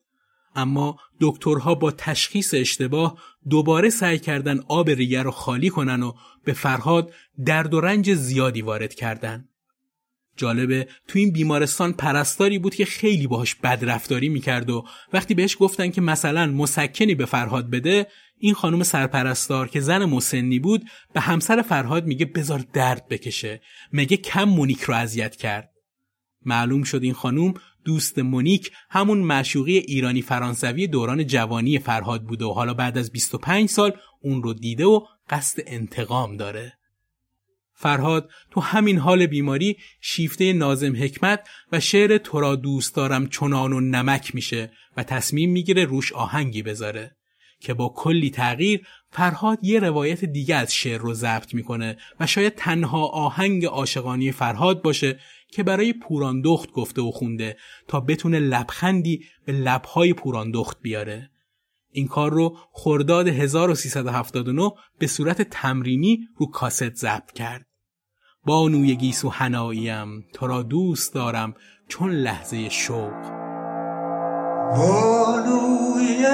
اما دکترها با تشخیص اشتباه دوباره سعی کردن آب ریه رو خالی کنن و به فرهاد درد و رنج زیادی وارد کردن. جالبه تو این بیمارستان پرستاری بود که خیلی باهاش بدرفتاری می‌کرد و وقتی بهش گفتن که مثلا مسکنی به فرهاد بده این خانم سرپرستار که زن مسنی بود به همسر فرهاد میگه بذار درد بکشه مگه کم مونیک رو اذیت کرد معلوم شد این خانم دوست مونیک همون معشوقی ایرانی فرانسوی دوران جوانی فرهاد بوده و حالا بعد از 25 سال اون رو دیده و قصد انتقام داره. فرهاد تو همین حال بیماری شیفته نازم حکمت و شعر تو را دوست دارم چنان و نمک میشه و تصمیم می‌گیره روش آهنگی بذاره که با کلی تغییر فرهاد یه روایت دیگه از شعر رو ضبط می‌کنه و شاید تنها آهنگ عاشقانی فرهاد باشه که برای پوراندخت گفته و خونده تا بتونه لبخندی به لبهای پوراندخت بیاره. این کار رو خرداد 1379 به صورت تمرینی رو کاست ضبط کرد. بانوی گیسو هناییم تو را دوست دارم چون لحظه شوق. بانوی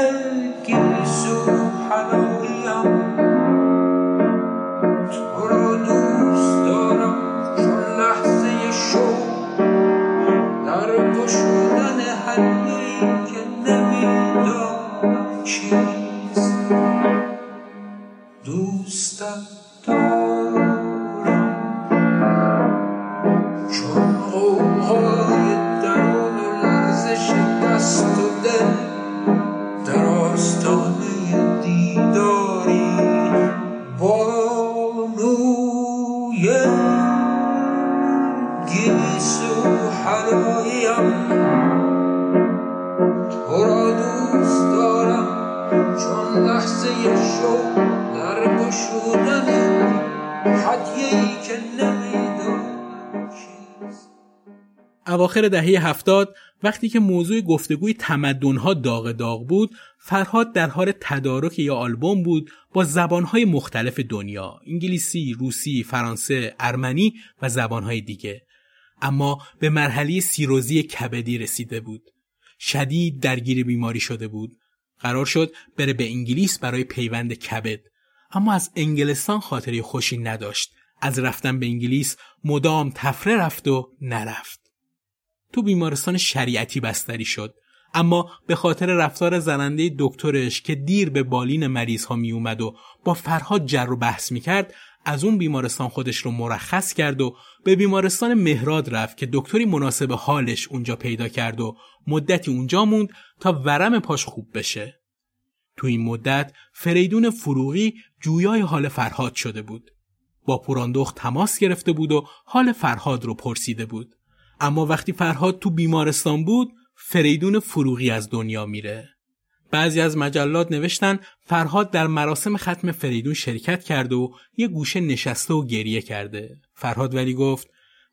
اواخر دهه هفتاد وقتی که موضوع گفتگوی تمدنها داغ داغ بود فرهاد در حال تدارک یا آلبوم بود با زبانهای مختلف دنیا انگلیسی، روسی، فرانسه، ارمنی و زبانهای دیگه. اما به مرحله سیروزی کبدی رسیده بود. شدید درگیر بیماری شده بود. قرار شد بره به انگلیس برای پیوند کبد. اما از انگلستان خاطری خوشی نداشت. از رفتن به انگلیس مدام تفره رفت و نرفت. تو بیمارستان شریعتی بستری شد اما به خاطر رفتار زننده دکترش که دیر به بالین مریض ها می اومد و با فرهاد جر و بحث می کرد از اون بیمارستان خودش رو مرخص کرد و به بیمارستان مهراد رفت که دکتری مناسب حالش اونجا پیدا کرد و مدتی اونجا موند تا ورم پاش خوب بشه. تو این مدت فریدون فروغی جویای حال فرهاد شده بود. با پوراندخت تماس گرفته بود و حال فرهاد رو پرسیده بود. اما وقتی فرهاد تو بیمارستان بود فریدون فروغی از دنیا میره. بعضی از مجلات نوشتن فرهاد در مراسم ختم فریدون شرکت کرده و یه گوشه نشسته و گریه کرده. فرهاد ولی گفت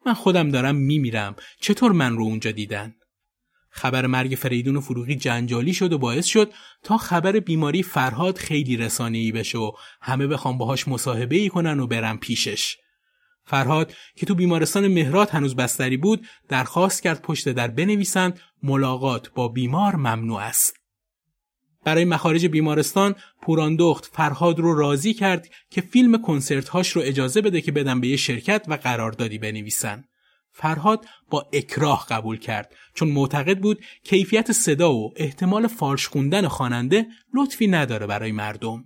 من خودم دارم میمیرم چطور من رو اونجا دیدن؟ خبر مرگ فریدون فروغی جنجالی شد و باعث شد تا خبر بیماری فرهاد خیلی رسانه‌ای بشه و همه بخوام باهاش مصاحبه ای کنن و برن پیشش. فرهاد که تو بیمارستان مهرات هنوز بستری بود درخواست کرد پشت در بنویسند ملاقات با بیمار ممنوع است. برای مخارج بیمارستان پوراندخت فرهاد رو راضی کرد که فیلم کنسرت هاش رو اجازه بده که بدن به یه شرکت و قراردادی بنویسن. فرهاد با اکراه قبول کرد چون معتقد بود کیفیت صدا و احتمال فارش خوندن خواننده لطفی نداره برای مردم.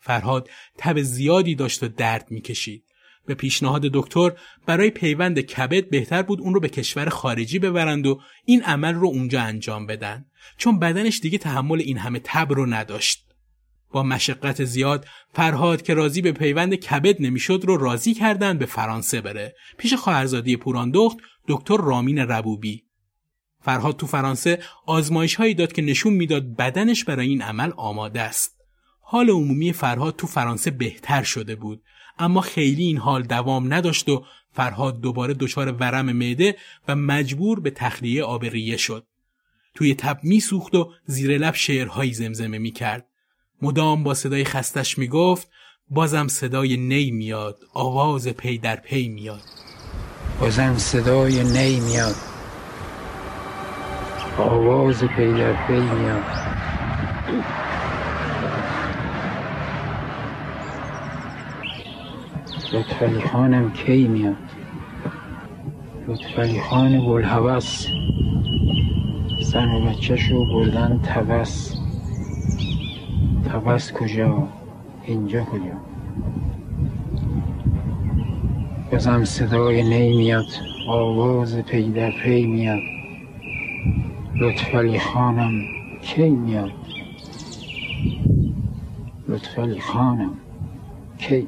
فرهاد تب زیادی داشت و درد می‌کشید. به پیشنهاد دکتر برای پیوند کبد بهتر بود اون رو به کشور خارجی ببرند و این عمل رو اونجا انجام بدن. چون بدنش دیگه تحمل این همه تب رو نداشت. با مشقت زیاد فرهاد که راضی به پیوند کبد نمی‌شد رو راضی کردن به فرانسه بره. پیش خواهرزادی پوراندخت دکتر رامین ربوبی. فرهاد تو فرانسه آزمایش هایی داد که نشون می‌داد بدنش برای این عمل آماده است. حال عمومی فرهاد تو فرانسه بهتر شده بود. اما خیلی این حال دوام نداشت و فرهاد دوباره دچار ورم معده و مجبور به تخلیه آبریه شد. توی تب میسوخت و زیر لب شعرهایی زمزمه می‌کرد. مدام با صدای خستش می‌گفت بازم صدای نی میاد آواز پی در پی میاد بازم صدای نی میاد آواز پی در پی میاد لطفعلی خانم کی میاد؟ لطفعلی خان بلحوث زن و بچه شو بردن توس. توس کجا؟ اینجا کجا؟ بازم صدای نی میاد. آواز پی پی میاد. لطفعلی خانم کی میاد؟ لطفعلی خانم کی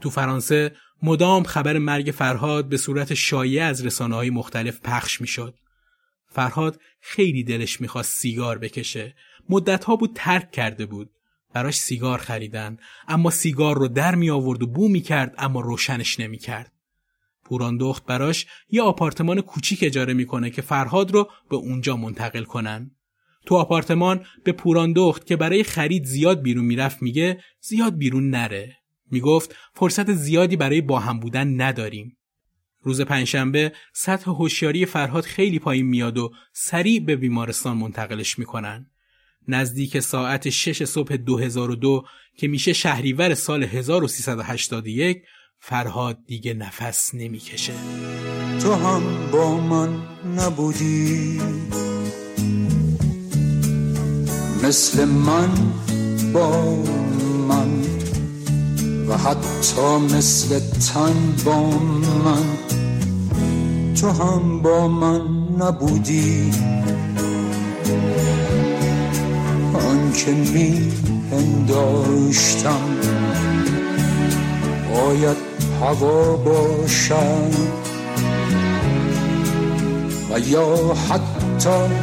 تو فرانسه مدام خبر مرگ فرهاد به صورت شایع از رسانه های مختلف پخش می‌شد. فرهاد خیلی دلش می‌خواست سیگار بکشه. مدت ها بود ترک کرده بود. براش سیگار خریدن اما سیگار رو در می آورد و بو می کرد اما روشنش نمی کرد. پوراندخت براش یه آپارتمان کوچیک اجاره می‌کنه که فرهاد رو به اونجا منتقل کنن. تو آپارتمان به پوراندخت که برای خرید زیاد بیرون می‌رفت میگه زیاد بیرون نره. می‌گفت فرصت زیادی برای با هم بودن نداریم. روز پنجشنبه سطح هوشیاری فرهاد خیلی پایین میاد و سریع به بیمارستان منتقلش می‌کنن. نزدیک ساعت 6 صبح 2002 که میشه شهریور سال 1381 فرهاد دیگه نفس نمی‌کشه. تو هم با من نبودی مثل من با من و حتی مثل تن با من تو هم با من نبودی. آنکه می پنداشتم باید هوا باشم و یا حتی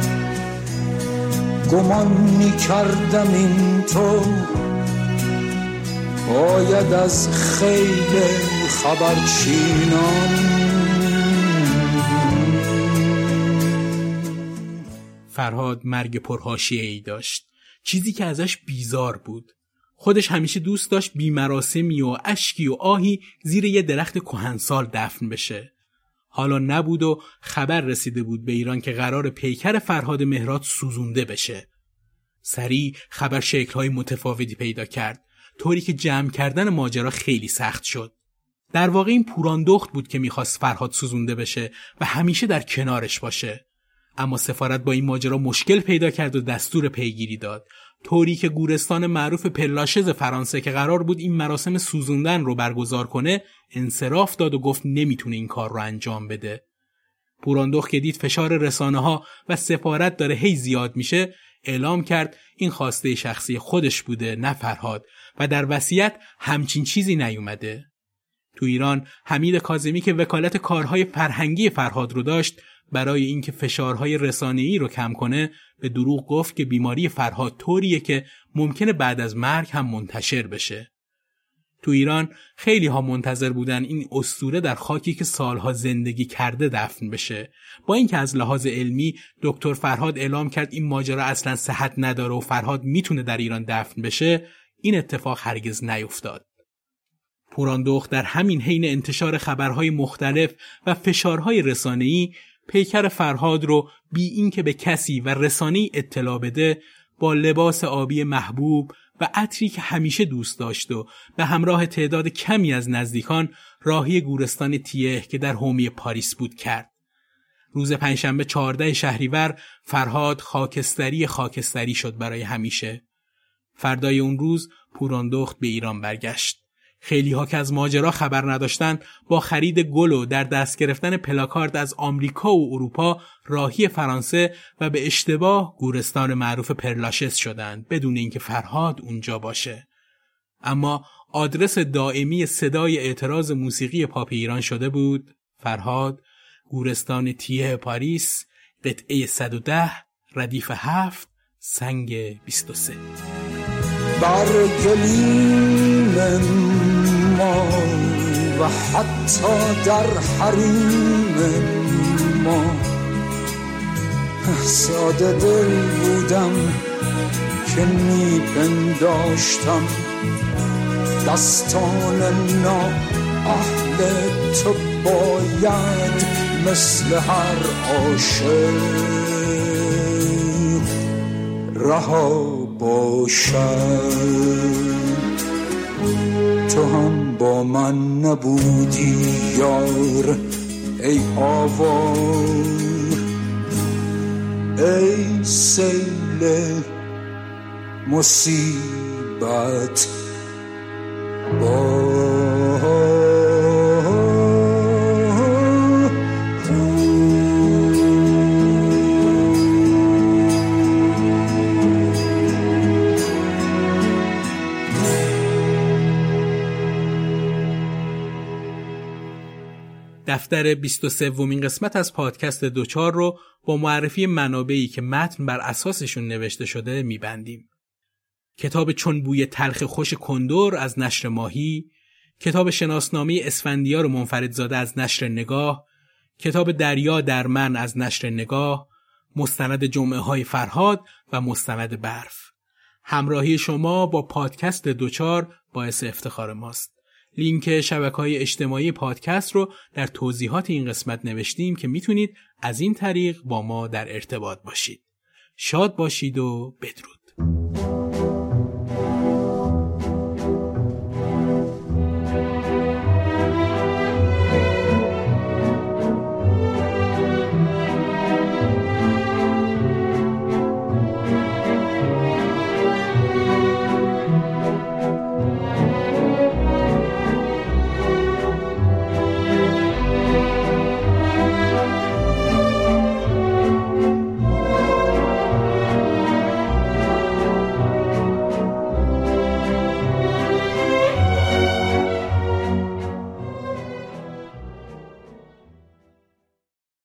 گمان می کردم این تو باید از خیل خبرچینان فرهاد مرگ پرهاشیه ای داشت. چیزی که ازش بیزار بود. خودش همیشه دوست داشت بیمراسمی و اشکی و آهی زیر یه درخت کهنسال دفن بشه. حالا نبود و خبر رسیده بود به ایران که قرار پیکر فرهاد مهرات سوزونده بشه. سریع خبر شکلهای متفاوتی پیدا کرد. طوری که جمع کردن ماجرا خیلی سخت شد. در واقع این پوراندخت بود که می‌خواست فرهاد سوزونده بشه و همیشه در کنارش باشه. اما سفارت با این ماجرا مشکل پیدا کرد و دستور پیگیری داد. طوری که گورستان معروف پلاشز فرانسه که قرار بود این مراسم سوزوندن رو برگزار کنه انصراف داد و گفت نمی‌تونه این کار رو انجام بده. پوراندخ که دید فشار رسانه ها و سفارت داره هی زیاد میشه اعلام کرد این خواسته شخصی خودش بوده نه فرهاد. و در وصیت همچین چیزی نیومده تو ایران حمید کاظمی که وکالت کارهای فرهنگی فرهاد رو داشت برای اینکه فشارهای رسانه‌ای رو کم کنه به دروغ گفت که بیماری فرهاد طوریه که ممکنه بعد از مرگ هم منتشر بشه. تو ایران خیلی ها منتظر بودن این استوره در خاکی که سالها زندگی کرده دفن بشه با اینکه از لحاظ علمی دکتر فرهاد اعلام کرد این ماجرا اصلا صحت نداره و فرهاد می‌تونه در ایران دفن بشه این اتفاق هرگز نیفتاد پوراندخت در همین حین انتشار خبرهای مختلف و فشارهای رسانه‌ای پیکر فرهاد رو بی اینکه به کسی و رسانی اطلاع بده با لباس آبی محبوب و عطری که همیشه دوست داشت و به همراه تعداد کمی از نزدیکان راهی گورستان تیه که در حومی پاریس بود کرد. روز پنجشنبه 14 شهریور فرهاد خاکستری خاکستری شد برای همیشه. فردای اون روز پوراندخت به ایران برگشت. خیلی ها که از ماجرا خبر نداشتن با خرید گل و در دست گرفتن پلاکارد از آمریکا و اروپا راهی فرانسه و به اشتباه گورستان معروف پرلاشس شدند بدون اینکه فرهاد اونجا باشه. اما آدرس دائمی صدای اعتراض موسیقی پاپ ایران شده بود. فرهاد گورستان تیه پاریس قطعه 110 ردیف 7 سنگ 23 برگلیم ما و حتی در حریم ما. ساده دل بودم که میپنداشتم. دستان نا اهل تو باید مثل هر عاشق رها باشد. تو هم با من نبودی یار ای آوار. ای سیل مصیبت با دفتر 23 ومین قسمت از پادکست دوچار رو با معرفی منابعی که متن بر اساسشون نوشته شده میبندیم. کتاب چون بوی تلخ خوش کندور از نشر ماهی، کتاب شناسنامه اسفندیار منفردزاده از نشر نگاه، کتاب دریا در من از نشر نگاه، مستند جمعه های فرهاد و مستند برف. همراهی شما با پادکست دوچار باعث افتخار ماست. لینک شبکه های اجتماعی پادکست رو در توضیحات این قسمت نوشتیم که می‌تونید از این طریق با ما در ارتباط باشید. شاد باشید و بدرود.